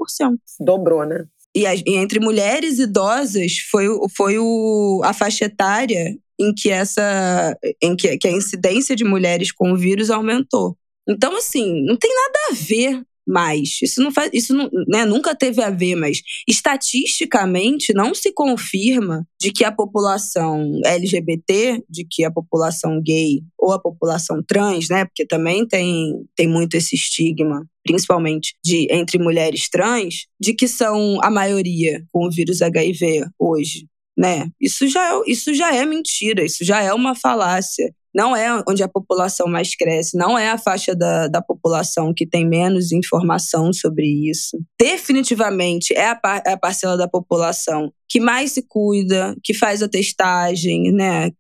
Dobrou, né? E, a, e entre mulheres idosas foi, foi o, a faixa etária em que essa em que, que a incidência de mulheres com o vírus aumentou. Então, assim, não tem nada a ver mais. Isso não faz, isso não, né, nunca teve a ver, mas estatisticamente não se confirma de que a população LGBT, de que a população gay ou a população trans, né, porque também tem, tem muito esse estigma, principalmente de entre mulheres trans, de que são a maioria com o vírus HIV hoje. Né? Isso já, é, isso já é mentira, isso já é uma falácia não é onde a população mais cresce, não é a faixa da, da população que tem menos informação sobre isso. Definitivamente é a, par, é a parcela da população que mais se cuida, que faz a testagem, né?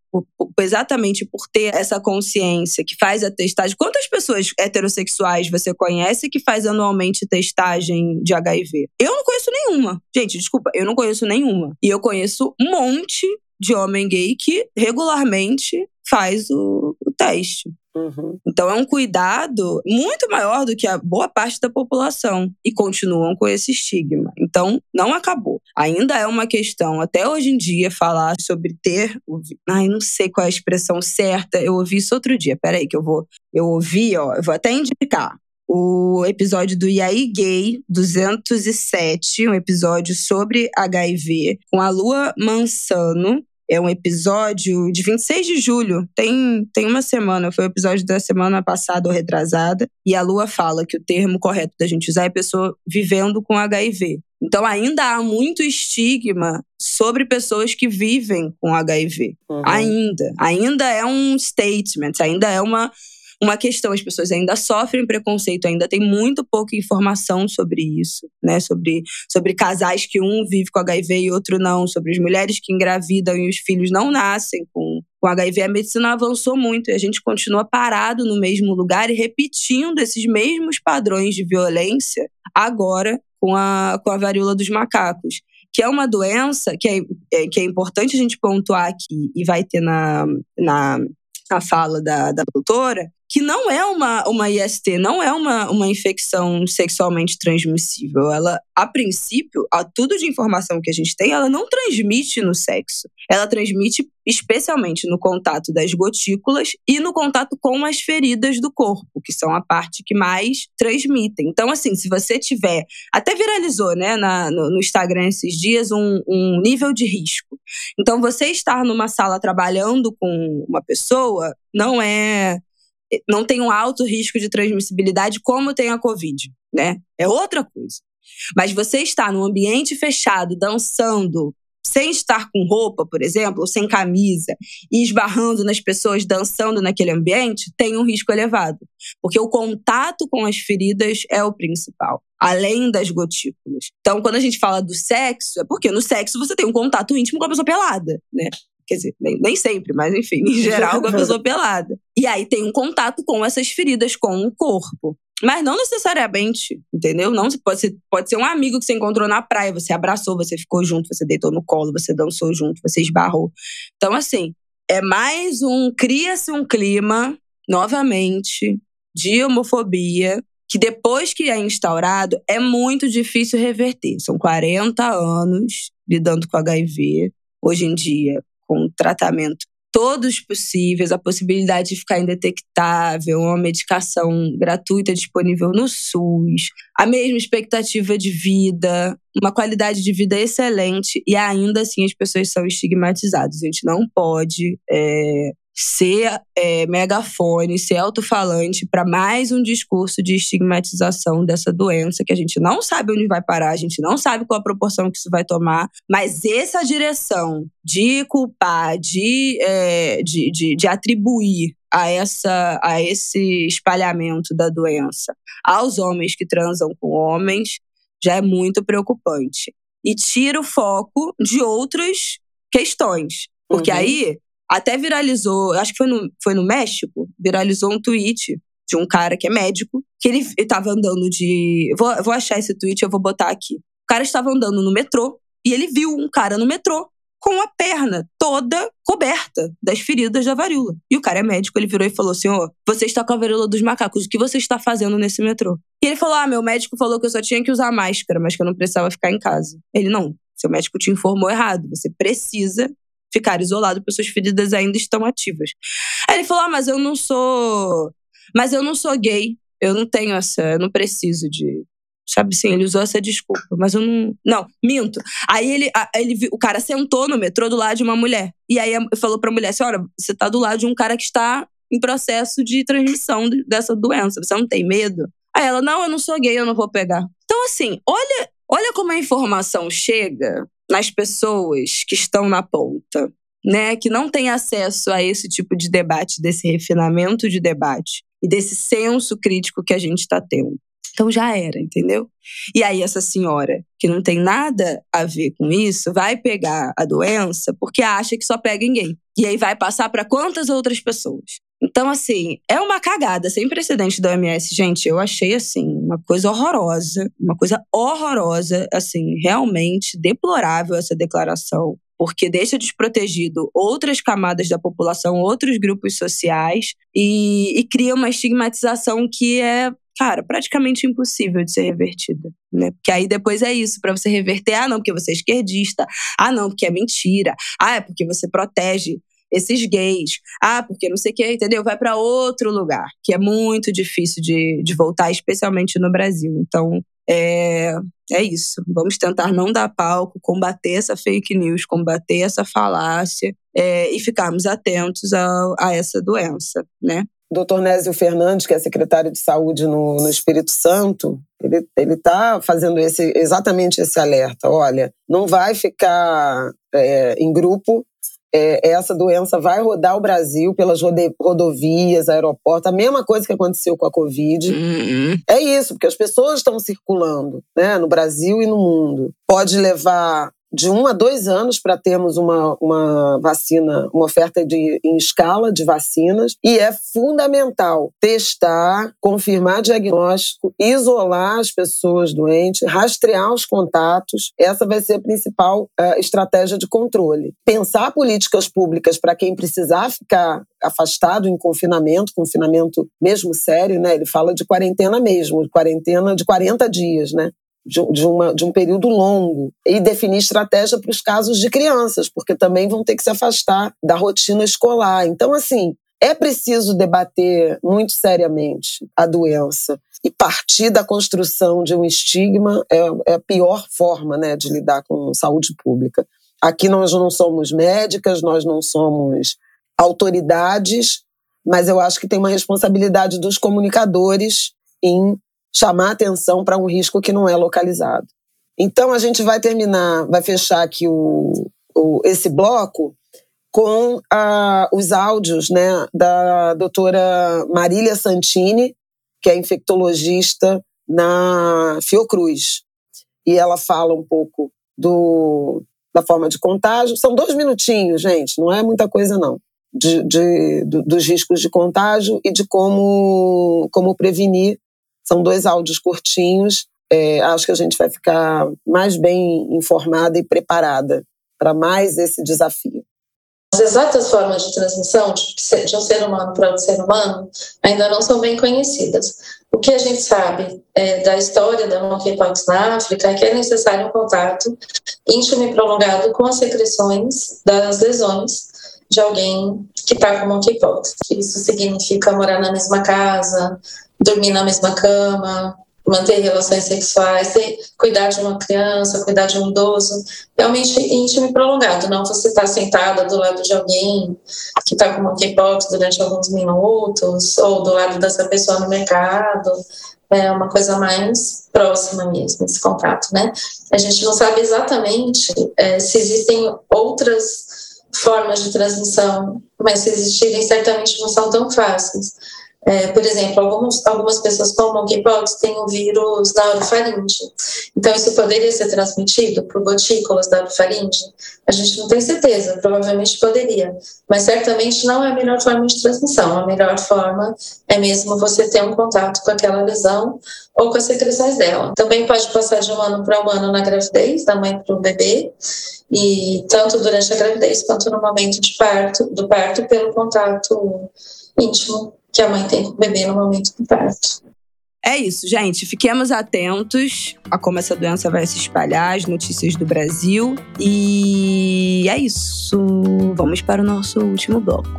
Exatamente por ter essa consciência, que faz a testagem. Quantas pessoas heterossexuais você conhece que faz anualmente testagem de HIV? Eu não conheço nenhuma. Gente, desculpa, eu não conheço nenhuma. E eu conheço um monte de homem gay que regularmente faz o, o teste. Uhum. Então é um cuidado muito maior do que a boa parte da população e continuam com esse estigma. Então não acabou. Ainda é uma questão até hoje em dia falar sobre ter, ai não sei qual é a expressão certa. Eu ouvi isso outro dia. Peraí que eu vou, eu ouvi, ó, eu vou até indicar o episódio do Yai Gay 207, um episódio sobre HIV, com a Lua Mansano, é um episódio de 26 de julho, tem, tem uma semana, foi o episódio da semana passada ou retrasada, e a Lua fala que o termo correto da gente usar é pessoa vivendo com HIV. Então ainda há muito estigma sobre pessoas que vivem com HIV. Uhum. Ainda. Ainda é um statement, ainda é uma uma questão. As pessoas ainda sofrem preconceito, ainda tem muito pouca informação sobre isso, né? Sobre, sobre casais que um vive com HIV e outro não, sobre as mulheres que engravidam e os filhos não nascem com, com HIV. A medicina avançou muito e a gente continua parado no mesmo lugar e repetindo esses mesmos padrões de violência agora com a, com a varíola dos macacos que é uma doença que é, é, que é importante a gente pontuar aqui e vai ter na, na a fala da, da doutora, que não é uma, uma IST, não é uma, uma infecção sexualmente transmissível. Ela, a princípio, a tudo de informação que a gente tem, ela não transmite no sexo. Ela transmite especialmente no contato das gotículas e no contato com as feridas do corpo, que são a parte que mais transmitem. Então, assim, se você tiver. Até viralizou, né, na, no, no Instagram esses dias, um, um nível de risco. Então, você estar numa sala trabalhando com uma pessoa não é não tem um alto risco de transmissibilidade como tem a Covid, né? É outra coisa. Mas você está num ambiente fechado, dançando, sem estar com roupa, por exemplo, ou sem camisa, e esbarrando nas pessoas dançando naquele ambiente, tem um risco elevado. Porque o contato com as feridas é o principal, além das gotículas. Então, quando a gente fala do sexo, é porque no sexo você tem um contato íntimo com a pessoa pelada, né? Quer dizer, nem, nem sempre, mas enfim, em geral, com a pessoa pelada. E aí tem um contato com essas feridas, com o corpo. Mas não necessariamente, entendeu? Não pode ser, pode ser um amigo que você encontrou na praia, você abraçou, você ficou junto, você deitou no colo, você dançou junto, você esbarrou. Então, assim, é mais um. Cria-se um clima, novamente, de homofobia, que depois que é instaurado, é muito difícil reverter. São 40 anos lidando com HIV. Hoje em dia, com tratamento todos possíveis, a possibilidade de ficar indetectável, uma medicação gratuita disponível no SUS, a mesma expectativa de vida, uma qualidade de vida excelente e ainda assim as pessoas são estigmatizadas. A gente não pode é, ser é, megafone, ser alto-falante para mais um discurso de estigmatização dessa doença que a gente não sabe onde vai parar, a gente não sabe qual a proporção que isso vai tomar, mas essa direção de culpar, de, é, de, de, de atribuir a, essa, a esse espalhamento da doença aos homens que transam com homens já é muito preocupante. E tira o foco de outras questões. Porque uhum. aí até viralizou, acho que foi no, foi no México, viralizou um tweet de um cara que é médico, que ele estava andando de. Vou, vou achar esse tweet, eu vou botar aqui. O cara estava andando no metrô e ele viu um cara no metrô com a perna toda coberta das feridas da varíola. E o cara é médico, ele virou e falou: Senhor, você está com a varíola dos macacos, o que você está fazendo nesse metrô? E ele falou: Ah, meu médico falou que eu só tinha que usar máscara, mas que eu não precisava ficar em casa. Ele não. Seu médico te informou errado. Você precisa ficar isolado, suas feridas ainda estão ativas. Aí ele falou: ah, mas eu não sou. Mas eu não sou gay. Eu não tenho essa, eu não preciso de. Sabe assim, ele usou essa desculpa, mas eu não. Não, minto. Aí ele, ele o cara sentou no metrô do lado de uma mulher. E aí falou pra mulher: senhora, você tá do lado de um cara que está em processo de transmissão dessa doença. Você não tem medo? Aí ela: não, eu não sou gay, eu não vou pegar. Então, assim, olha, olha como a informação chega nas pessoas que estão na ponta né, que não tem acesso a esse tipo de debate, desse refinamento de debate e desse senso crítico que a gente está tendo. Então já era, entendeu? E aí essa senhora, que não tem nada a ver com isso, vai pegar a doença porque acha que só pega ninguém. E aí vai passar para quantas outras pessoas? Então, assim, é uma cagada sem precedente da OMS. Gente, eu achei, assim, uma coisa horrorosa, uma coisa horrorosa, assim, realmente deplorável essa declaração porque deixa desprotegido outras camadas da população, outros grupos sociais e, e cria uma estigmatização que é cara, praticamente impossível de ser revertida, né? Porque aí depois é isso, para você reverter, ah, não, porque você é esquerdista, ah, não, porque é mentira, ah, é porque você protege esses gays, ah, porque não sei o que, entendeu? Vai para outro lugar, que é muito difícil de, de voltar, especialmente no Brasil. Então, é, é isso. Vamos tentar não dar palco, combater essa fake news, combater essa falácia é, e ficarmos atentos a, a essa doença, né? Dr. Nésio Fernandes, que é secretário de saúde no, no Espírito Santo, ele está fazendo esse, exatamente esse alerta. Olha, não vai ficar é, em grupo, é, essa doença vai rodar o Brasil pelas rodovias, aeroportos, a mesma coisa que aconteceu com a Covid. Uhum. É isso, porque as pessoas estão circulando né, no Brasil e no mundo. Pode levar de um a dois anos para termos uma, uma vacina, uma oferta de, em escala de vacinas, e é fundamental testar, confirmar diagnóstico, isolar as pessoas doentes, rastrear os contatos. Essa vai ser a principal uh, estratégia de controle. Pensar políticas públicas para quem precisar ficar afastado em confinamento, confinamento mesmo sério, né? Ele fala de quarentena mesmo, quarentena de 40 dias, né? De, uma, de um período longo e definir estratégia para os casos de crianças, porque também vão ter que se afastar da rotina escolar. Então, assim, é preciso debater muito seriamente a doença e partir da construção de um estigma é, é a pior forma né, de lidar com saúde pública. Aqui nós não somos médicas, nós não somos autoridades, mas eu acho que tem uma responsabilidade dos comunicadores em chamar atenção para um risco que não é localizado. Então a gente vai terminar, vai fechar aqui o, o esse bloco com ah, os áudios né, da doutora Marília Santini, que é infectologista na Fiocruz. E ela fala um pouco do, da forma de contágio. São dois minutinhos, gente, não é muita coisa, não. De, de, dos riscos de contágio e de como, como prevenir são dois áudios curtinhos. É, acho que a gente vai ficar mais bem informada e preparada para mais esse desafio. As exatas formas de transmissão de um ser humano para outro ser humano ainda não são bem conhecidas. O que a gente sabe é, da história da monkeypox na África é que é necessário um contato íntimo e prolongado com as secreções das lesões de alguém que está com monkeypox. Isso significa morar na mesma casa, dormir na mesma cama, manter relações sexuais, ter, cuidar de uma criança, cuidar de um idoso, realmente íntimo e prolongado. Não você estar tá sentada do lado de alguém que está com monkeypox durante alguns minutos, ou do lado dessa pessoa no mercado. É uma coisa mais próxima mesmo, esse contato, né? A gente não sabe exatamente é, se existem outras formas de transmissão, mas se existirem, certamente não são tão fáceis. É, por exemplo, alguns, algumas pessoas com monkeypox têm o vírus da orofaringe. Então, isso poderia ser transmitido por gotículas da orofaringe? A gente não tem certeza, provavelmente poderia, mas certamente não é a melhor forma de transmissão. A melhor forma é mesmo você ter um contato com aquela lesão ou com as secreções dela. Também pode passar de um ano para um ano na gravidez, da mãe para o bebê, e tanto durante a gravidez quanto no momento de parto, do parto, pelo contato íntimo que a mãe tem com o bebê no momento do parto. É isso, gente. Fiquemos atentos a como essa doença vai se espalhar, as notícias do Brasil. E é isso. Vamos para o nosso último bloco.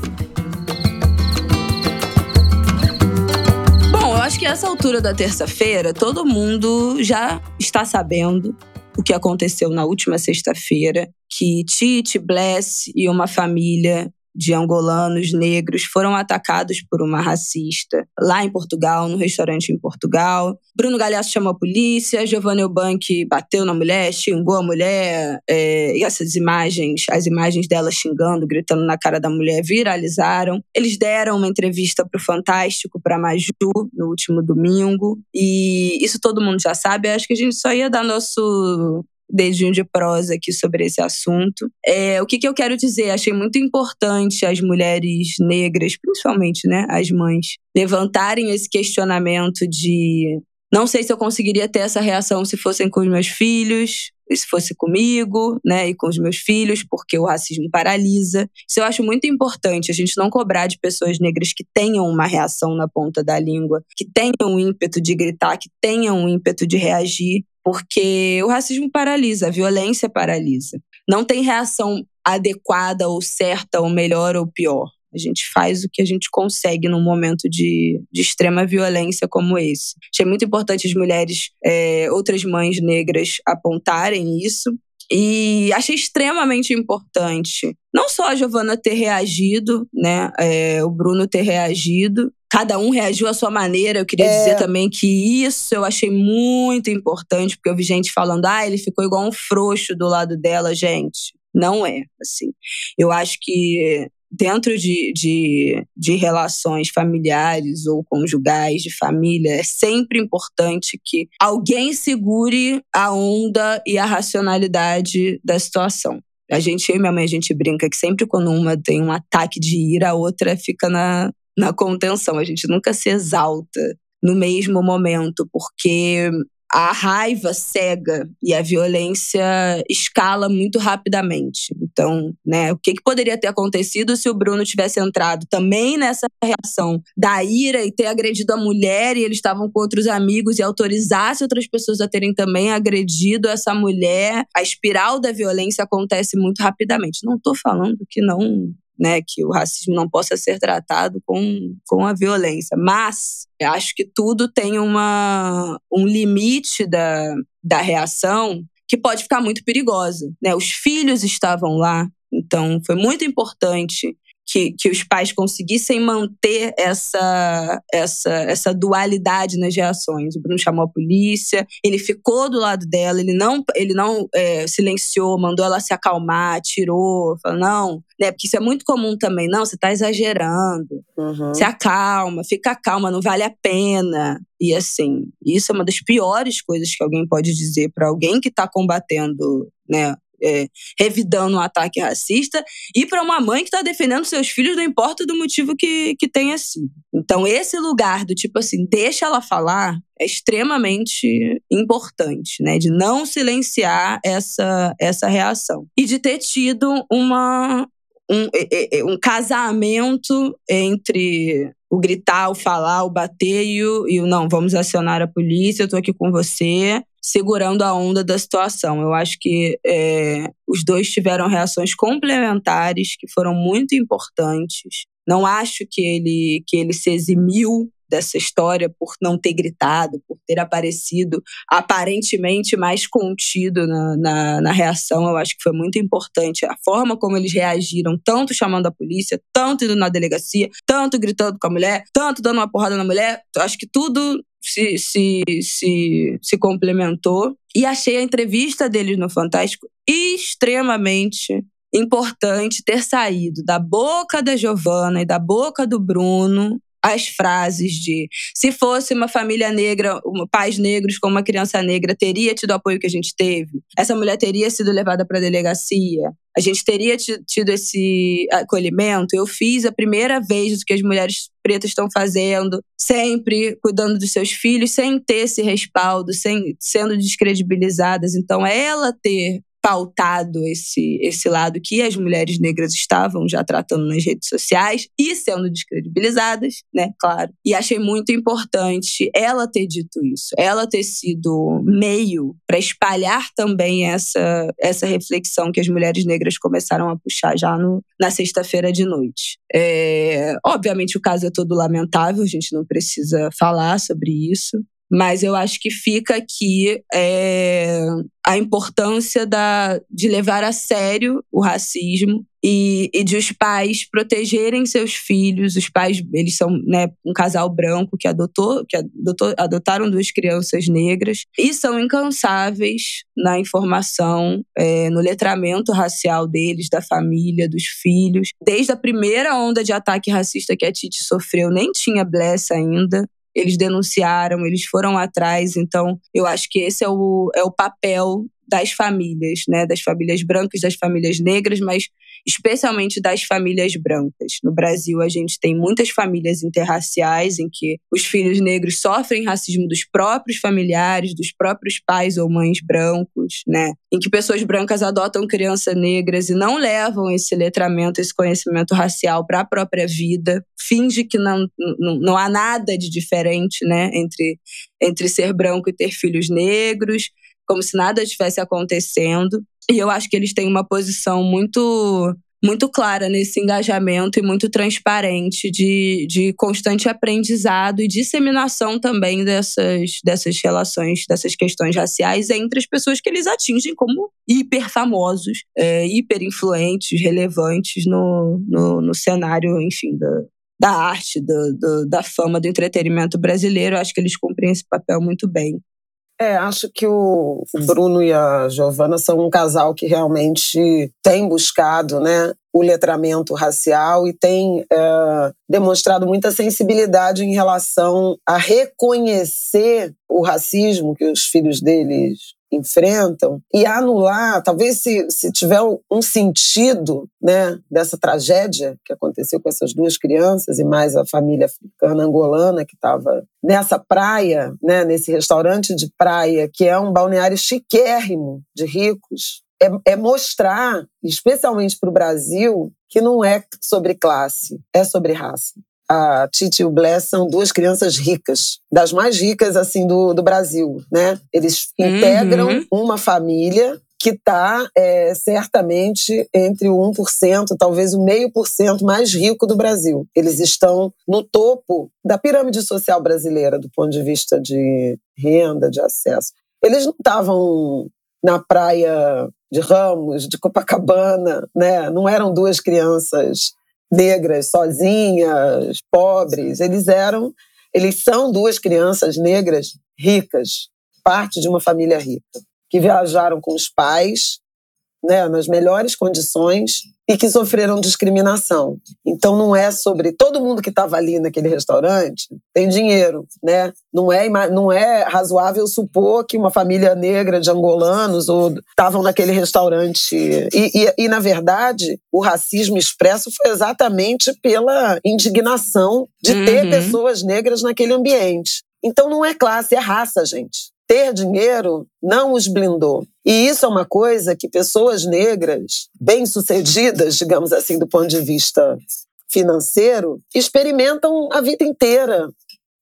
Bom, eu acho que essa altura da terça-feira, todo mundo já está sabendo o que aconteceu na última sexta-feira, que Tite, Bless e uma família de angolanos negros foram atacados por uma racista lá em Portugal, no restaurante em Portugal. Bruno Galhaço chamou a polícia, Giovanni Eubank bateu na mulher, xingou a mulher, é, e essas imagens, as imagens dela xingando, gritando na cara da mulher, viralizaram. Eles deram uma entrevista para o Fantástico, para Maju, no último domingo, e isso todo mundo já sabe. Acho que a gente só ia dar nosso dedinho de prosa aqui sobre esse assunto. É, o que, que eu quero dizer? Achei muito importante as mulheres negras, principalmente né, as mães, levantarem esse questionamento de não sei se eu conseguiria ter essa reação se fossem com os meus filhos, se fosse comigo, né, e com os meus filhos, porque o racismo paralisa. Isso eu acho muito importante, a gente não cobrar de pessoas negras que tenham uma reação na ponta da língua, que tenham um ímpeto de gritar, que tenham um ímpeto de reagir, porque o racismo paralisa, a violência paralisa. Não tem reação adequada ou certa ou melhor ou pior. A gente faz o que a gente consegue num momento de, de extrema violência como esse. Achei muito importante as mulheres, é, outras mães negras, apontarem isso. E achei extremamente importante não só a Giovana ter reagido, né, é, o Bruno ter reagido, cada um reagiu à sua maneira. Eu queria é. dizer também que isso eu achei muito importante, porque eu vi gente falando, ah, ele ficou igual um frouxo do lado dela, gente. Não é, assim. Eu acho que dentro de, de, de relações familiares ou conjugais, de família, é sempre importante que alguém segure a onda e a racionalidade da situação. A gente, eu e minha mãe, a gente brinca que sempre quando uma tem um ataque de ira, a outra fica na, na contenção. A gente nunca se exalta no mesmo momento, porque a raiva cega e a violência escala muito rapidamente. Então, né, o que, que poderia ter acontecido se o Bruno tivesse entrado também nessa reação da ira e ter agredido a mulher e eles estavam com outros amigos e autorizasse outras pessoas a terem também agredido essa mulher? A espiral da violência acontece muito rapidamente. Não estou falando que não né, que o racismo não possa ser tratado com, com a violência. Mas acho que tudo tem uma, um limite da, da reação que pode ficar muito perigosa. Né? Os filhos estavam lá, então foi muito importante que, que os pais conseguissem manter essa, essa, essa dualidade nas reações. O Bruno chamou a polícia, ele ficou do lado dela, ele não, ele não é, silenciou, mandou ela se acalmar, tirou, falou, não, né? Porque isso é muito comum também, não, você está exagerando, uhum. se acalma, fica calma, não vale a pena. E assim, isso é uma das piores coisas que alguém pode dizer para alguém que está combatendo né, é, revidando um ataque racista, e para uma mãe que está defendendo seus filhos, não importa do motivo que, que tenha sido. Então, esse lugar do tipo assim, deixa ela falar, é extremamente importante, né? De não silenciar essa, essa reação. E de ter tido uma, um, um casamento entre o gritar, o falar, o bater e o, e o não, vamos acionar a polícia, eu tô aqui com você segurando a onda da situação. Eu acho que é, os dois tiveram reações complementares que foram muito importantes. Não acho que ele, que ele se eximiu dessa história por não ter gritado, por ter aparecido aparentemente mais contido na, na, na, reação. Eu acho que foi muito importante a forma como eles reagiram, tanto chamando a polícia, tanto indo na delegacia, tanto gritando com a mulher, tanto dando uma porrada na mulher. Eu acho que tudo se, se, se, se complementou. E achei a entrevista deles no Fantástico extremamente importante ter saído da boca da Giovana e da boca do Bruno as frases de se fosse uma família negra, pais negros com uma criança negra, teria tido o apoio que a gente teve? Essa mulher teria sido levada para a delegacia? A gente teria tido esse acolhimento? Eu fiz a primeira vez o que as mulheres pretas estão fazendo, sempre cuidando dos seus filhos, sem ter esse respaldo, sem sendo descredibilizadas. Então, ela ter pautado esse, esse lado que as mulheres negras estavam já tratando nas redes sociais e sendo descredibilizadas, né? Claro. E achei muito importante ela ter dito isso, ela ter sido meio para espalhar também essa, essa reflexão que as mulheres negras começaram a puxar já no, na sexta-feira de noite. É, obviamente, o caso é todo lamentável, a gente não precisa falar sobre isso. Mas eu acho que fica aqui é, a importância da, de levar a sério o racismo e, e, de os pais protegerem seus filhos. Os pais, eles são né, um casal branco que adotou, que adotou, adotaram duas crianças negras e são incansáveis na informação, é, no letramento racial deles, da família, dos filhos. Desde a primeira onda de ataque racista que a Titi sofreu, nem tinha Bless ainda eles denunciaram, eles foram atrás. Então, eu acho que esse é o, é o papel das famílias, né, das famílias brancas, das famílias negras, mas especialmente das famílias brancas. No Brasil, a gente tem muitas famílias interraciais em que os filhos negros sofrem racismo dos próprios familiares, dos próprios pais ou mães brancos, né? Em que pessoas brancas adotam crianças negras e não levam esse letramento, esse conhecimento racial para a própria vida, finge que não, não, não há nada de diferente, né, entre entre ser branco e ter filhos negros como se nada estivesse acontecendo. E eu acho que eles têm uma posição muito muito clara nesse engajamento e muito transparente de, de constante aprendizado e disseminação também dessas, dessas relações, dessas questões raciais entre as pessoas que eles atingem como hiper famosos, é, hiper influentes, relevantes no, no, no cenário, enfim, da, da arte, do, do, da fama, do entretenimento brasileiro. Eu acho que eles cumprem esse papel muito bem. É, acho que o Bruno e a Giovana são um casal que realmente tem buscado né, o letramento racial e tem é, demonstrado muita sensibilidade em relação a reconhecer o racismo que os filhos deles enfrentam e anular, talvez se, se tiver um sentido né, dessa tragédia que aconteceu com essas duas crianças e mais a família africana angolana que estava nessa praia, né, nesse restaurante de praia, que é um balneário chiquérrimo de ricos, é, é mostrar, especialmente para o Brasil, que não é sobre classe, é sobre raça a Titi e o Bless são duas crianças ricas, das mais ricas assim do, do Brasil, né? Eles integram uhum. uma família que está é, certamente entre o 1%, talvez o meio por cento mais rico do Brasil. Eles estão no topo da pirâmide social brasileira do ponto de vista de renda, de acesso. Eles não estavam na praia de Ramos, de Copacabana, né? Não eram duas crianças negras, sozinhas, pobres. Eles eram, eles são duas crianças negras ricas, parte de uma família rica, que viajaram com os pais, né, nas melhores condições e que sofreram discriminação. Então não é sobre todo mundo que estava ali naquele restaurante tem dinheiro, né? Não é não é razoável supor que uma família negra de angolanos ou estavam naquele restaurante e, e, e na verdade o racismo expresso foi exatamente pela indignação de uhum. ter pessoas negras naquele ambiente. Então não é classe, é raça, gente ter dinheiro não os blindou. E isso é uma coisa que pessoas negras, bem-sucedidas, digamos assim, do ponto de vista financeiro, experimentam a vida inteira.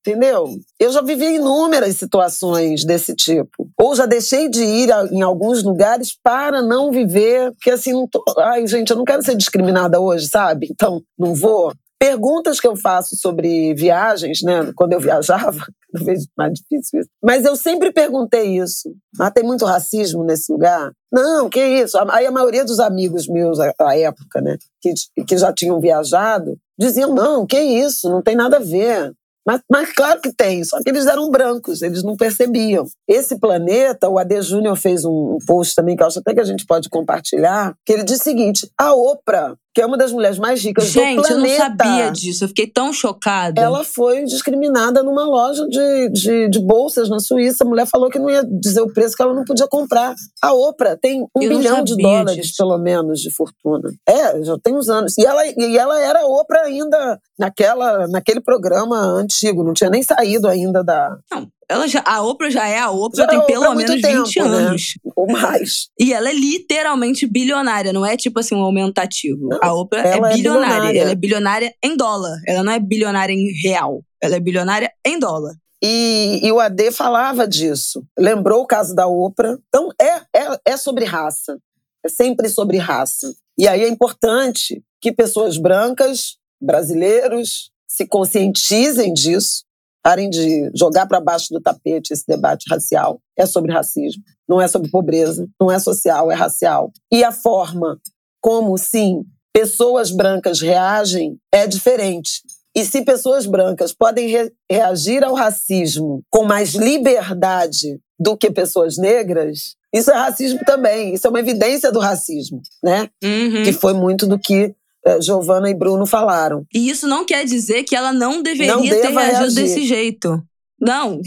Entendeu? Eu já vivi inúmeras situações desse tipo. Ou já deixei de ir em alguns lugares para não viver, porque assim, não tô. Ai, gente, eu não quero ser discriminada hoje, sabe? Então, não vou perguntas que eu faço sobre viagens, né? Quando eu viajava, cada vez mais difícil isso. Mas eu sempre perguntei isso. Ah, tem muito racismo nesse lugar? Não, que isso. Aí a maioria dos amigos meus à época, né, que, que já tinham viajado, diziam: não, que isso, não tem nada a ver. Mas, mas, claro que tem, só que eles eram brancos, eles não percebiam. Esse planeta, o AD Júnior fez um post também, que eu acho até que a gente pode compartilhar, que ele diz o seguinte: a Oprah que é uma das mulheres mais ricas Gente, do planeta. Gente, eu não sabia disso. Eu fiquei tão chocada. Ela foi discriminada numa loja de, de, de, bolsas na Suíça. A mulher falou que não ia dizer o preço, que ela não podia comprar. A Oprah tem um eu bilhão de dólares, disso. pelo menos, de fortuna. É, já tem uns anos. E ela, e ela era Oprah ainda naquela, naquele programa antigo. Não tinha nem saído ainda da... Não, ela já, a Oprah já é a Oprah, já tem é pelo menos tempo, 20 né? anos. Né? Ou mais. E ela é literalmente bilionária, não é tipo assim um aumentativo. Não, a Oprah é bilionária. é bilionária. Ela é bilionária em dólar. Ela não é bilionária em real. Ela é bilionária em dólar. E, e, o AD falava disso. Lembrou o caso da Oprah. Então, é, é, é sobre raça. É sempre sobre raça. E aí é importante que pessoas brancas, brasileiros, se conscientizem disso, parem de jogar para baixo do tapete esse debate racial. É sobre racismo, não é sobre pobreza, não é social, é racial. E a forma como, sim, pessoas brancas reagem é diferente. E se pessoas brancas podem re reagir ao racismo com mais liberdade do que pessoas negras, isso é racismo também. Isso é uma evidência do racismo, né? Uhum. Que foi muito do que Giovana e Bruno falaram. E isso não quer dizer que ela não deveria não ter reagido desse jeito. Não,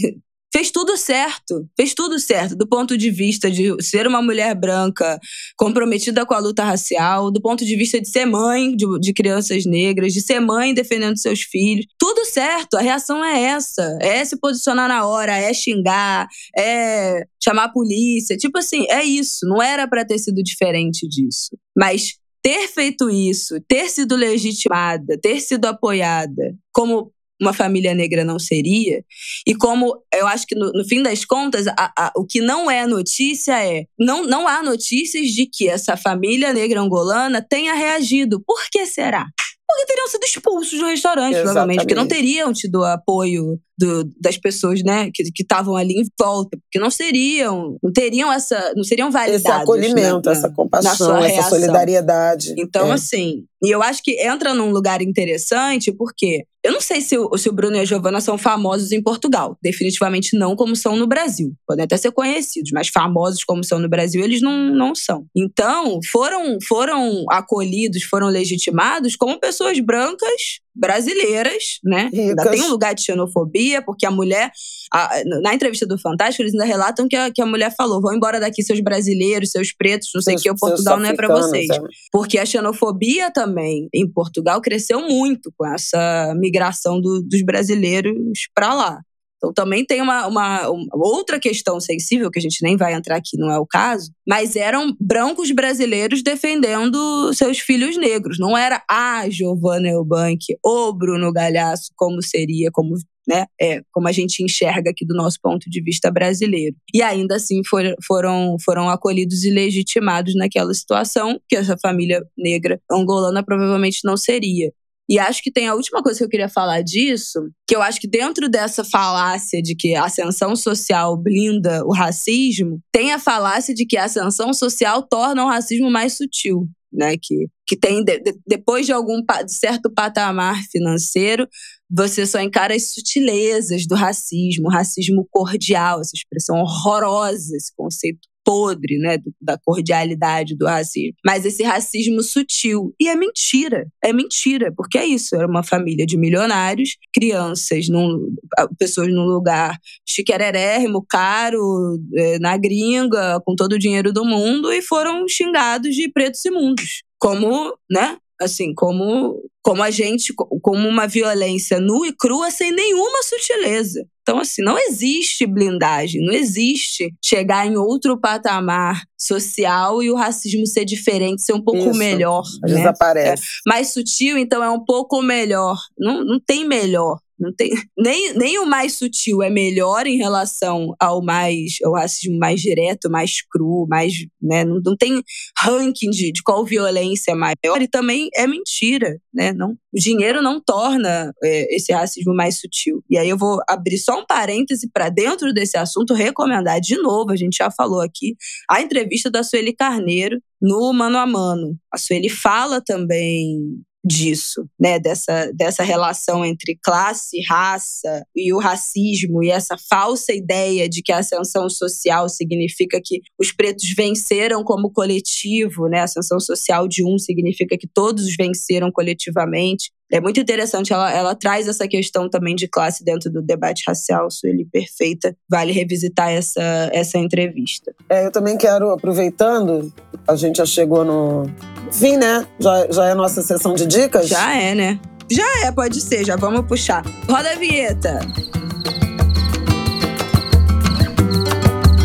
fez tudo certo, fez tudo certo, do ponto de vista de ser uma mulher branca comprometida com a luta racial, do ponto de vista de ser mãe de, de, crianças negras, de ser mãe defendendo seus filhos. Tudo certo, a reação é essa. É se posicionar na hora, é xingar, é chamar a polícia. Tipo assim, é isso. Não era para ter sido diferente disso. Mas ter feito isso, ter sido legitimada, ter sido apoiada como uma família negra não seria. E como eu acho que no, no fim das contas, a, a, o que não é notícia é. Não, não há notícias de que essa família negra angolana tenha reagido. Por que será? Porque teriam sido expulsos do restaurante, Exatamente. provavelmente, porque não teriam tido apoio do, das pessoas, né, que estavam ali em volta, porque não seriam, não teriam essa, não seriam validados. Esse acolhimento, né, essa compaixão, essa solidariedade. Então, é. assim, e eu acho que entra num lugar interessante, porque eu não sei se o, se o Bruno e a Giovana são famosos em Portugal. Definitivamente não como são no Brasil. Podem até ser conhecidos, mas famosos como são no Brasil, eles não, não são. Então, foram, foram acolhidos, foram legitimados como pessoas brancas brasileiras, né? Ainda tem um lugar de xenofobia, porque a mulher. A, na entrevista do Fantástico, eles ainda relatam que a, que a mulher falou: vão embora daqui seus brasileiros, seus pretos, não sei o que, o Portugal não é para vocês. É. Porque a xenofobia também em Portugal cresceu muito com essa migração do, dos brasileiros para lá. Então também tem uma, uma, uma, outra questão sensível, que a gente nem vai entrar aqui, não é o caso, mas eram brancos brasileiros defendendo seus filhos negros. Não era a Giovanna Eubank ou Bruno Galhaço, como seria, como né? É, como a gente enxerga aqui do nosso ponto de vista brasileiro. E ainda assim for, foram, foram acolhidos e legitimados naquela situação que essa família negra angolana provavelmente não seria. E acho que tem a última coisa que eu queria falar disso, que eu acho que dentro dessa falácia de que a ascensão social blinda o racismo, tem a falácia de que a ascensão social torna o racismo mais sutil. Né, que, que tem de, de, depois de algum de certo patamar financeiro, você só encara as sutilezas do racismo, o racismo cordial, essa expressão horrorosa, esse conceito podre, né, da cordialidade do racismo, mas esse racismo sutil. E é mentira, é mentira, porque é isso, era uma família de milionários, crianças, num, pessoas num lugar chiquerérrimo, caro, é, na gringa, com todo o dinheiro do mundo, e foram xingados de pretos imundos. Como, né, assim, como como a gente, como uma violência nua e crua sem nenhuma sutileza. Então, assim, não existe blindagem, não existe chegar em outro patamar social e o racismo ser diferente, ser um pouco Isso, melhor. Né? Desaparece. É, mais sutil, então é um pouco melhor. Não, não tem melhor. Não tem, nem, nem o mais sutil é melhor em relação ao mais ao racismo mais direto, mais cru, mais. Né, não, não tem ranking de, de qual violência é maior. E também é mentira. Né? Não, o dinheiro não torna é, esse racismo mais sutil. E aí eu vou abrir só um parêntese para dentro desse assunto, recomendar de novo, a gente já falou aqui, a entrevista da Sueli Carneiro no Mano a Mano. A Sueli fala também disso, né, dessa, dessa relação entre classe, raça e o racismo e essa falsa ideia de que a ascensão social significa que os pretos venceram como coletivo, né, a ascensão social de um significa que todos venceram coletivamente. É muito interessante, ela, ela traz essa questão também de classe dentro do debate racial, Sueli Perfeita. Vale revisitar essa, essa entrevista. É, eu também quero, aproveitando, a gente já chegou no fim, né? Já, já é a nossa sessão de dicas? Já é, né? Já é, pode ser, já vamos puxar. Roda a vinheta.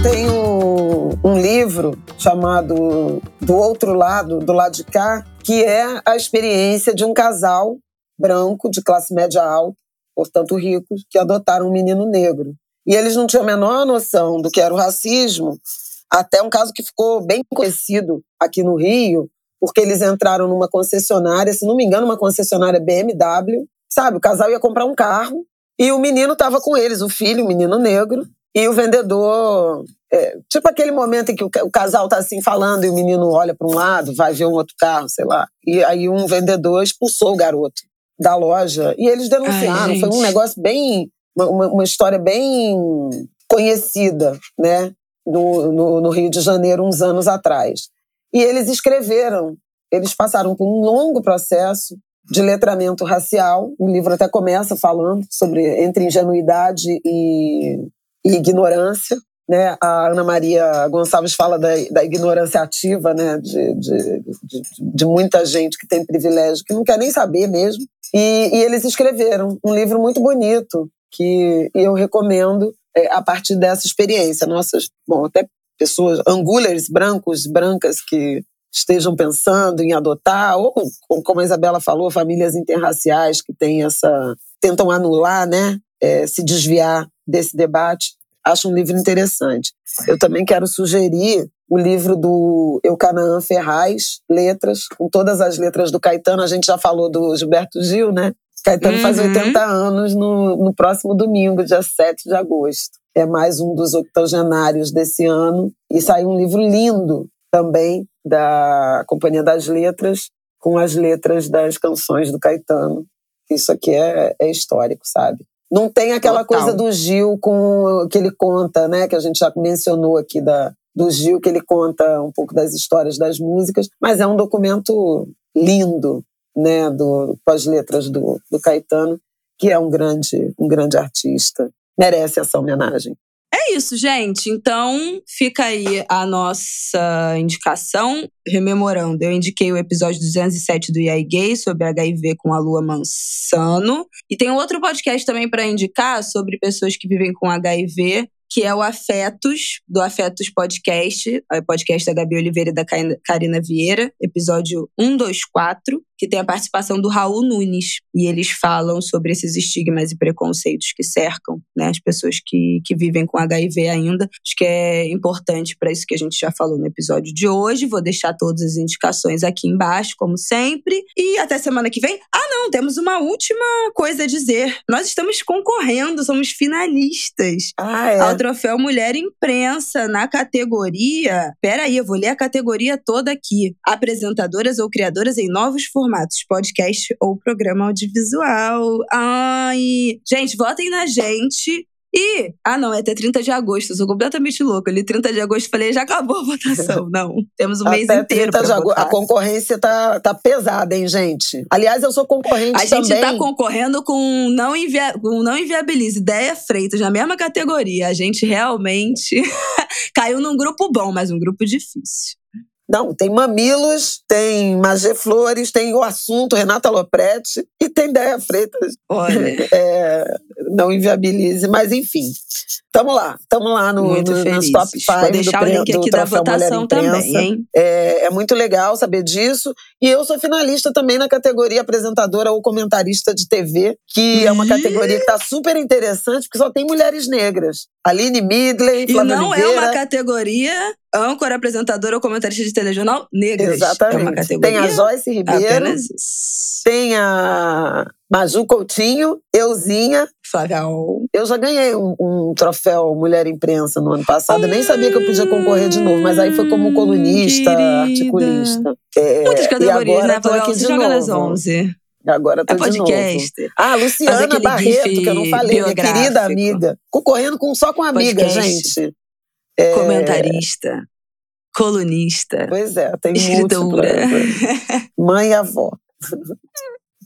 tem um, livro chamado Do Outro Lado, do lado de cá, que é a experiência de um casal branco de classe média alta, portanto ricos, que adotaram um menino negro. E eles não tinham a menor noção do que era o racismo, até um caso que ficou bem conhecido aqui no Rio, porque eles entraram numa concessionária, se não me engano, uma concessionária BMW, sabe? O casal ia comprar um carro e o menino estava com eles, o filho, o menino negro, e o vendedor. É, tipo aquele momento em que o, o casal tá assim falando e o menino olha para um lado, vai ver um outro carro, sei lá. E aí um vendedor expulsou o garoto da loja e eles denunciaram. Ai, Foi um negócio bem. Uma, uma, história bem conhecida, né? No, no, no Rio de Janeiro, uns anos atrás. E eles escreveram, eles passaram por um longo processo de letramento racial. O livro até começa falando sobre entre ingenuidade e, e ignorância. Né? A Ana Maria Gonçalves fala da, da ignorância ativa né? De, de, de, de, muita gente que tem privilégio, que não quer nem saber mesmo. E, e eles escreveram um livro muito bonito que eu recomendo é, a partir dessa experiência. Nossas, bom, até pessoas, angulers brancos, brancas que estejam pensando em adotar, ou como a Isabela falou, famílias interraciais que têm essa tentam anular, né, é, se desviar desse debate. Acho um livro interessante. Eu também quero sugerir o livro do Eucanaã Ferraz, Letras, com todas as letras do Caetano. A gente já falou do Gilberto Gil, né? Caetano uhum. faz 80 anos no, no próximo domingo, dia 7 de agosto. É mais um dos octogenários desse ano. E saiu um livro lindo também da Companhia das Letras, com as letras das canções do Caetano. Isso aqui é, é histórico, sabe? Não tem aquela Total. coisa do Gil com que ele conta, né? Que a gente já mencionou aqui da, do Gil, que ele conta um pouco das histórias das músicas, mas é um documento lindo, né? Do, com as letras do, do Caetano, que é um grande, um grande artista. Merece essa homenagem. É isso, gente. Então, fica aí a nossa indicação. Rememorando, eu indiquei o episódio 207 do IAI Gay sobre HIV com a Lua Mansano. E tem outro podcast também para indicar sobre pessoas que vivem com HIV, que é o Afetos, do Afetos Podcast, o podcast da Gabi Oliveira e da Karina Vieira, episódio 124, que tem a participação do Raul Nunes. E eles falam sobre esses estigmas e preconceitos que cercam né, as pessoas que, que vivem com HIV ainda. Acho que é importante para isso que a gente já falou no episódio de hoje. Vou deixar todas as indicações aqui embaixo, como sempre. E até semana que vem. Ah, não, temos uma última coisa a dizer. Nós estamos concorrendo, somos finalistas. Ah, é troféu Mulher Imprensa na categoria. Peraí, eu vou ler a categoria toda aqui. Apresentadoras ou criadoras em novos formatos, podcast ou programa audiovisual. Ai, gente, votem na gente. E, ah não, é até 30 de agosto, eu sou completamente louca. Ali 30 de agosto falei, já acabou a votação. Não, temos um mês inteiro 30 de agosto. A concorrência tá, tá pesada, hein, gente? Aliás, eu sou concorrente a também. A gente tá concorrendo com não, invia com não inviabilize, ideia Freitas, na mesma categoria. A gente realmente caiu num grupo bom, mas um grupo difícil. Não, tem Mamilos, tem Magé Flores, tem O Assunto, Renata Lopretti e tem Déia Freitas. Olha. É, não inviabilize, mas enfim. Tamo lá, tamo lá no, no, nos top 5 Vou deixar do, o link aqui da votação também, hein? É, é muito legal saber disso. E eu sou finalista também na categoria apresentadora ou comentarista de TV, que é uma categoria que tá super interessante, porque só tem mulheres negras. Aline Midley, Flávia E não Oliveira. é uma categoria âncora, apresentadora ou comentarista de telejornal negras. Exatamente. É uma categoria. Tem a Joyce Ribeiro. Tem a Maju Coutinho, Euzinha. Flávia Eu já ganhei um, um, troféu Mulher Imprensa no ano passado. Eu nem sabia que eu podia concorrer de novo, mas aí foi como colunista, Querida. articulista. É, Muitas categorias, né? Aqui de joga novo. nas 11. Agora tô é podcast. de novo. Ah, Luciana Barreto, que eu não falei, minha querida amiga. Concorrendo com, só com amiga, podcast. gente. É... Comentarista. Colunista. Pois é, tem escritora. Mãe e avó.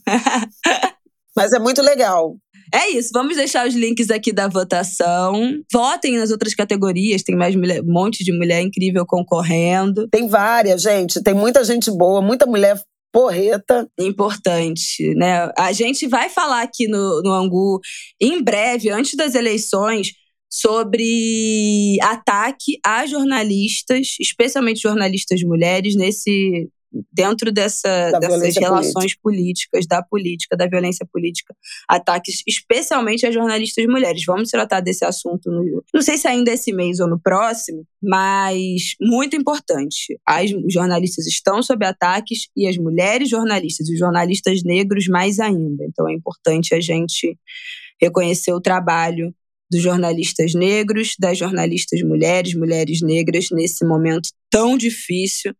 Mas é muito legal. É isso, vamos deixar os links aqui da votação. Votem nas outras categorias, tem mais mulher, um monte de mulher incrível concorrendo. Tem várias, gente, tem muita gente boa, muita mulher porreta. Importante, né? A gente vai falar aqui no, no Angu em breve, antes das eleições, sobre ataque a jornalistas, especialmente jornalistas mulheres, nesse dentro dessa, dessas relações política. políticas, da política, da violência política, ataques especialmente a jornalistas mulheres. Vamos tratar desse assunto, no, não sei se ainda esse mês ou no próximo, mas muito importante. As jornalistas estão sob ataques e as mulheres jornalistas, os jornalistas negros mais ainda. Então é importante a gente reconhecer o trabalho dos jornalistas negros, das jornalistas mulheres, mulheres negras, nesse momento tão difícil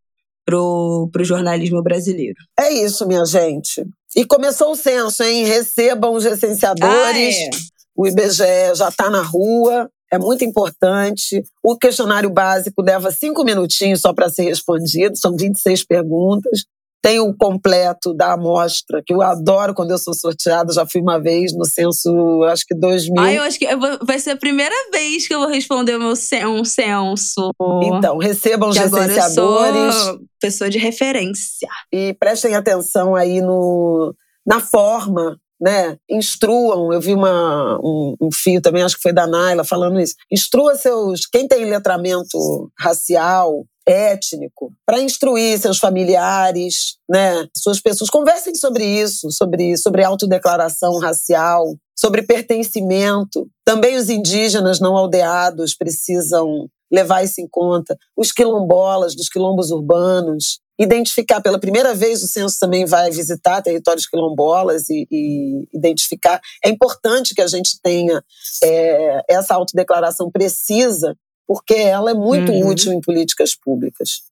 para o jornalismo brasileiro. É isso, minha gente. E começou o censo, hein? Recebam os recenseadores. Ah, é. O IBGE já está na rua, é muito importante. O questionário básico leva cinco minutinhos só para ser respondido, são 26 perguntas. Tem o completo da amostra, que eu adoro quando eu sou sorteada. Já fui uma vez no censo, acho que 2000. Ah, eu acho que vou, vai ser a primeira vez que eu vou responder o meu um censo. Então, recebam os que recenseadores. Agora eu sou pessoa de referência. E prestem atenção aí no, na forma né? Instruam. Eu vi uma, um, um, fio também, acho que foi da Naila, falando isso. Instrua seus. Quem tem letramento racial, étnico, para instruir seus familiares, né? Suas pessoas. Conversem sobre isso, sobre, sobre autodeclaração racial, sobre pertencimento. Também os indígenas não aldeados precisam levar isso em conta. Os quilombolas, dos quilombos urbanos, identificar pela primeira vez o censo também vai visitar territórios quilombolas e, e identificar. É importante que a gente tenha é, essa autodeclaração precisa, porque ela é muito uhum. útil em políticas públicas.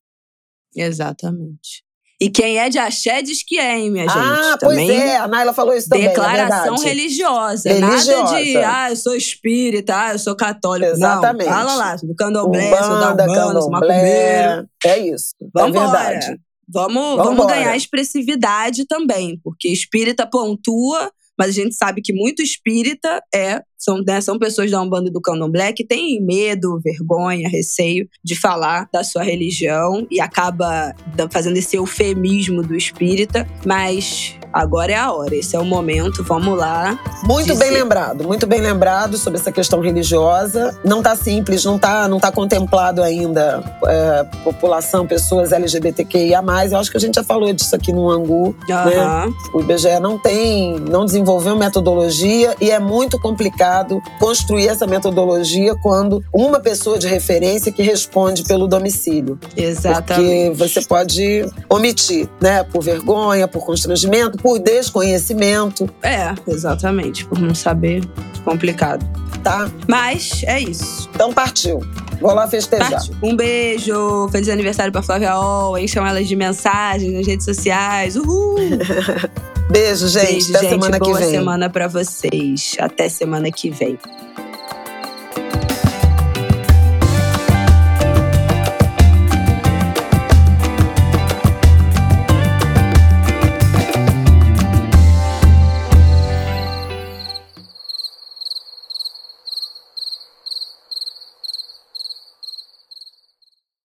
Exatamente. E quem é de axé diz que é, hein, minha gente? Ah, pois é, a Naila falou isso também. É Declaração é religiosa. religiosa. Nada de, ah, eu sou espírita, ah, eu sou católico. Exatamente. Não, fala lá, do candomblé, Umbanda, sou da Umbanda, sou macumbeiro. É isso. Vamos é verdade. Vamos, vamos ganhar expressividade também, porque espírita pontua, mas a gente sabe que muito espírita é são, né, são pessoas da Umbanda e do Candomblé que têm medo, vergonha, receio de falar da sua religião e acaba fazendo esse eufemismo do espírita, mas agora é a hora, esse é o momento, vamos lá. Muito dizer. bem lembrado, muito bem lembrado sobre essa questão religiosa. Não tá simples, não tá, não tá contemplado ainda é, população, pessoas LGBTQIA+. Eu acho que a gente já falou disso aqui no Angu, uhum. né? O IBGE não tem, não desenvolveu metodologia e é muito complicado complicado construir essa metodologia quando uma pessoa de referência que responde pelo domicílio. Exatamente. Porque você pode omitir, né? Por vergonha, por constrangimento, por desconhecimento. É, exatamente. Por não saber. Complicado. Tá? Mas é isso. Então partiu. Vou lá festejar. Partiu. Um beijo, feliz aniversário pra Flávia Ol, encham elas de mensagens nas redes sociais. Uhul! Beijo, gente. Beijo, Até gente. semana Boa que vem. semana para vocês. Até semana que vem.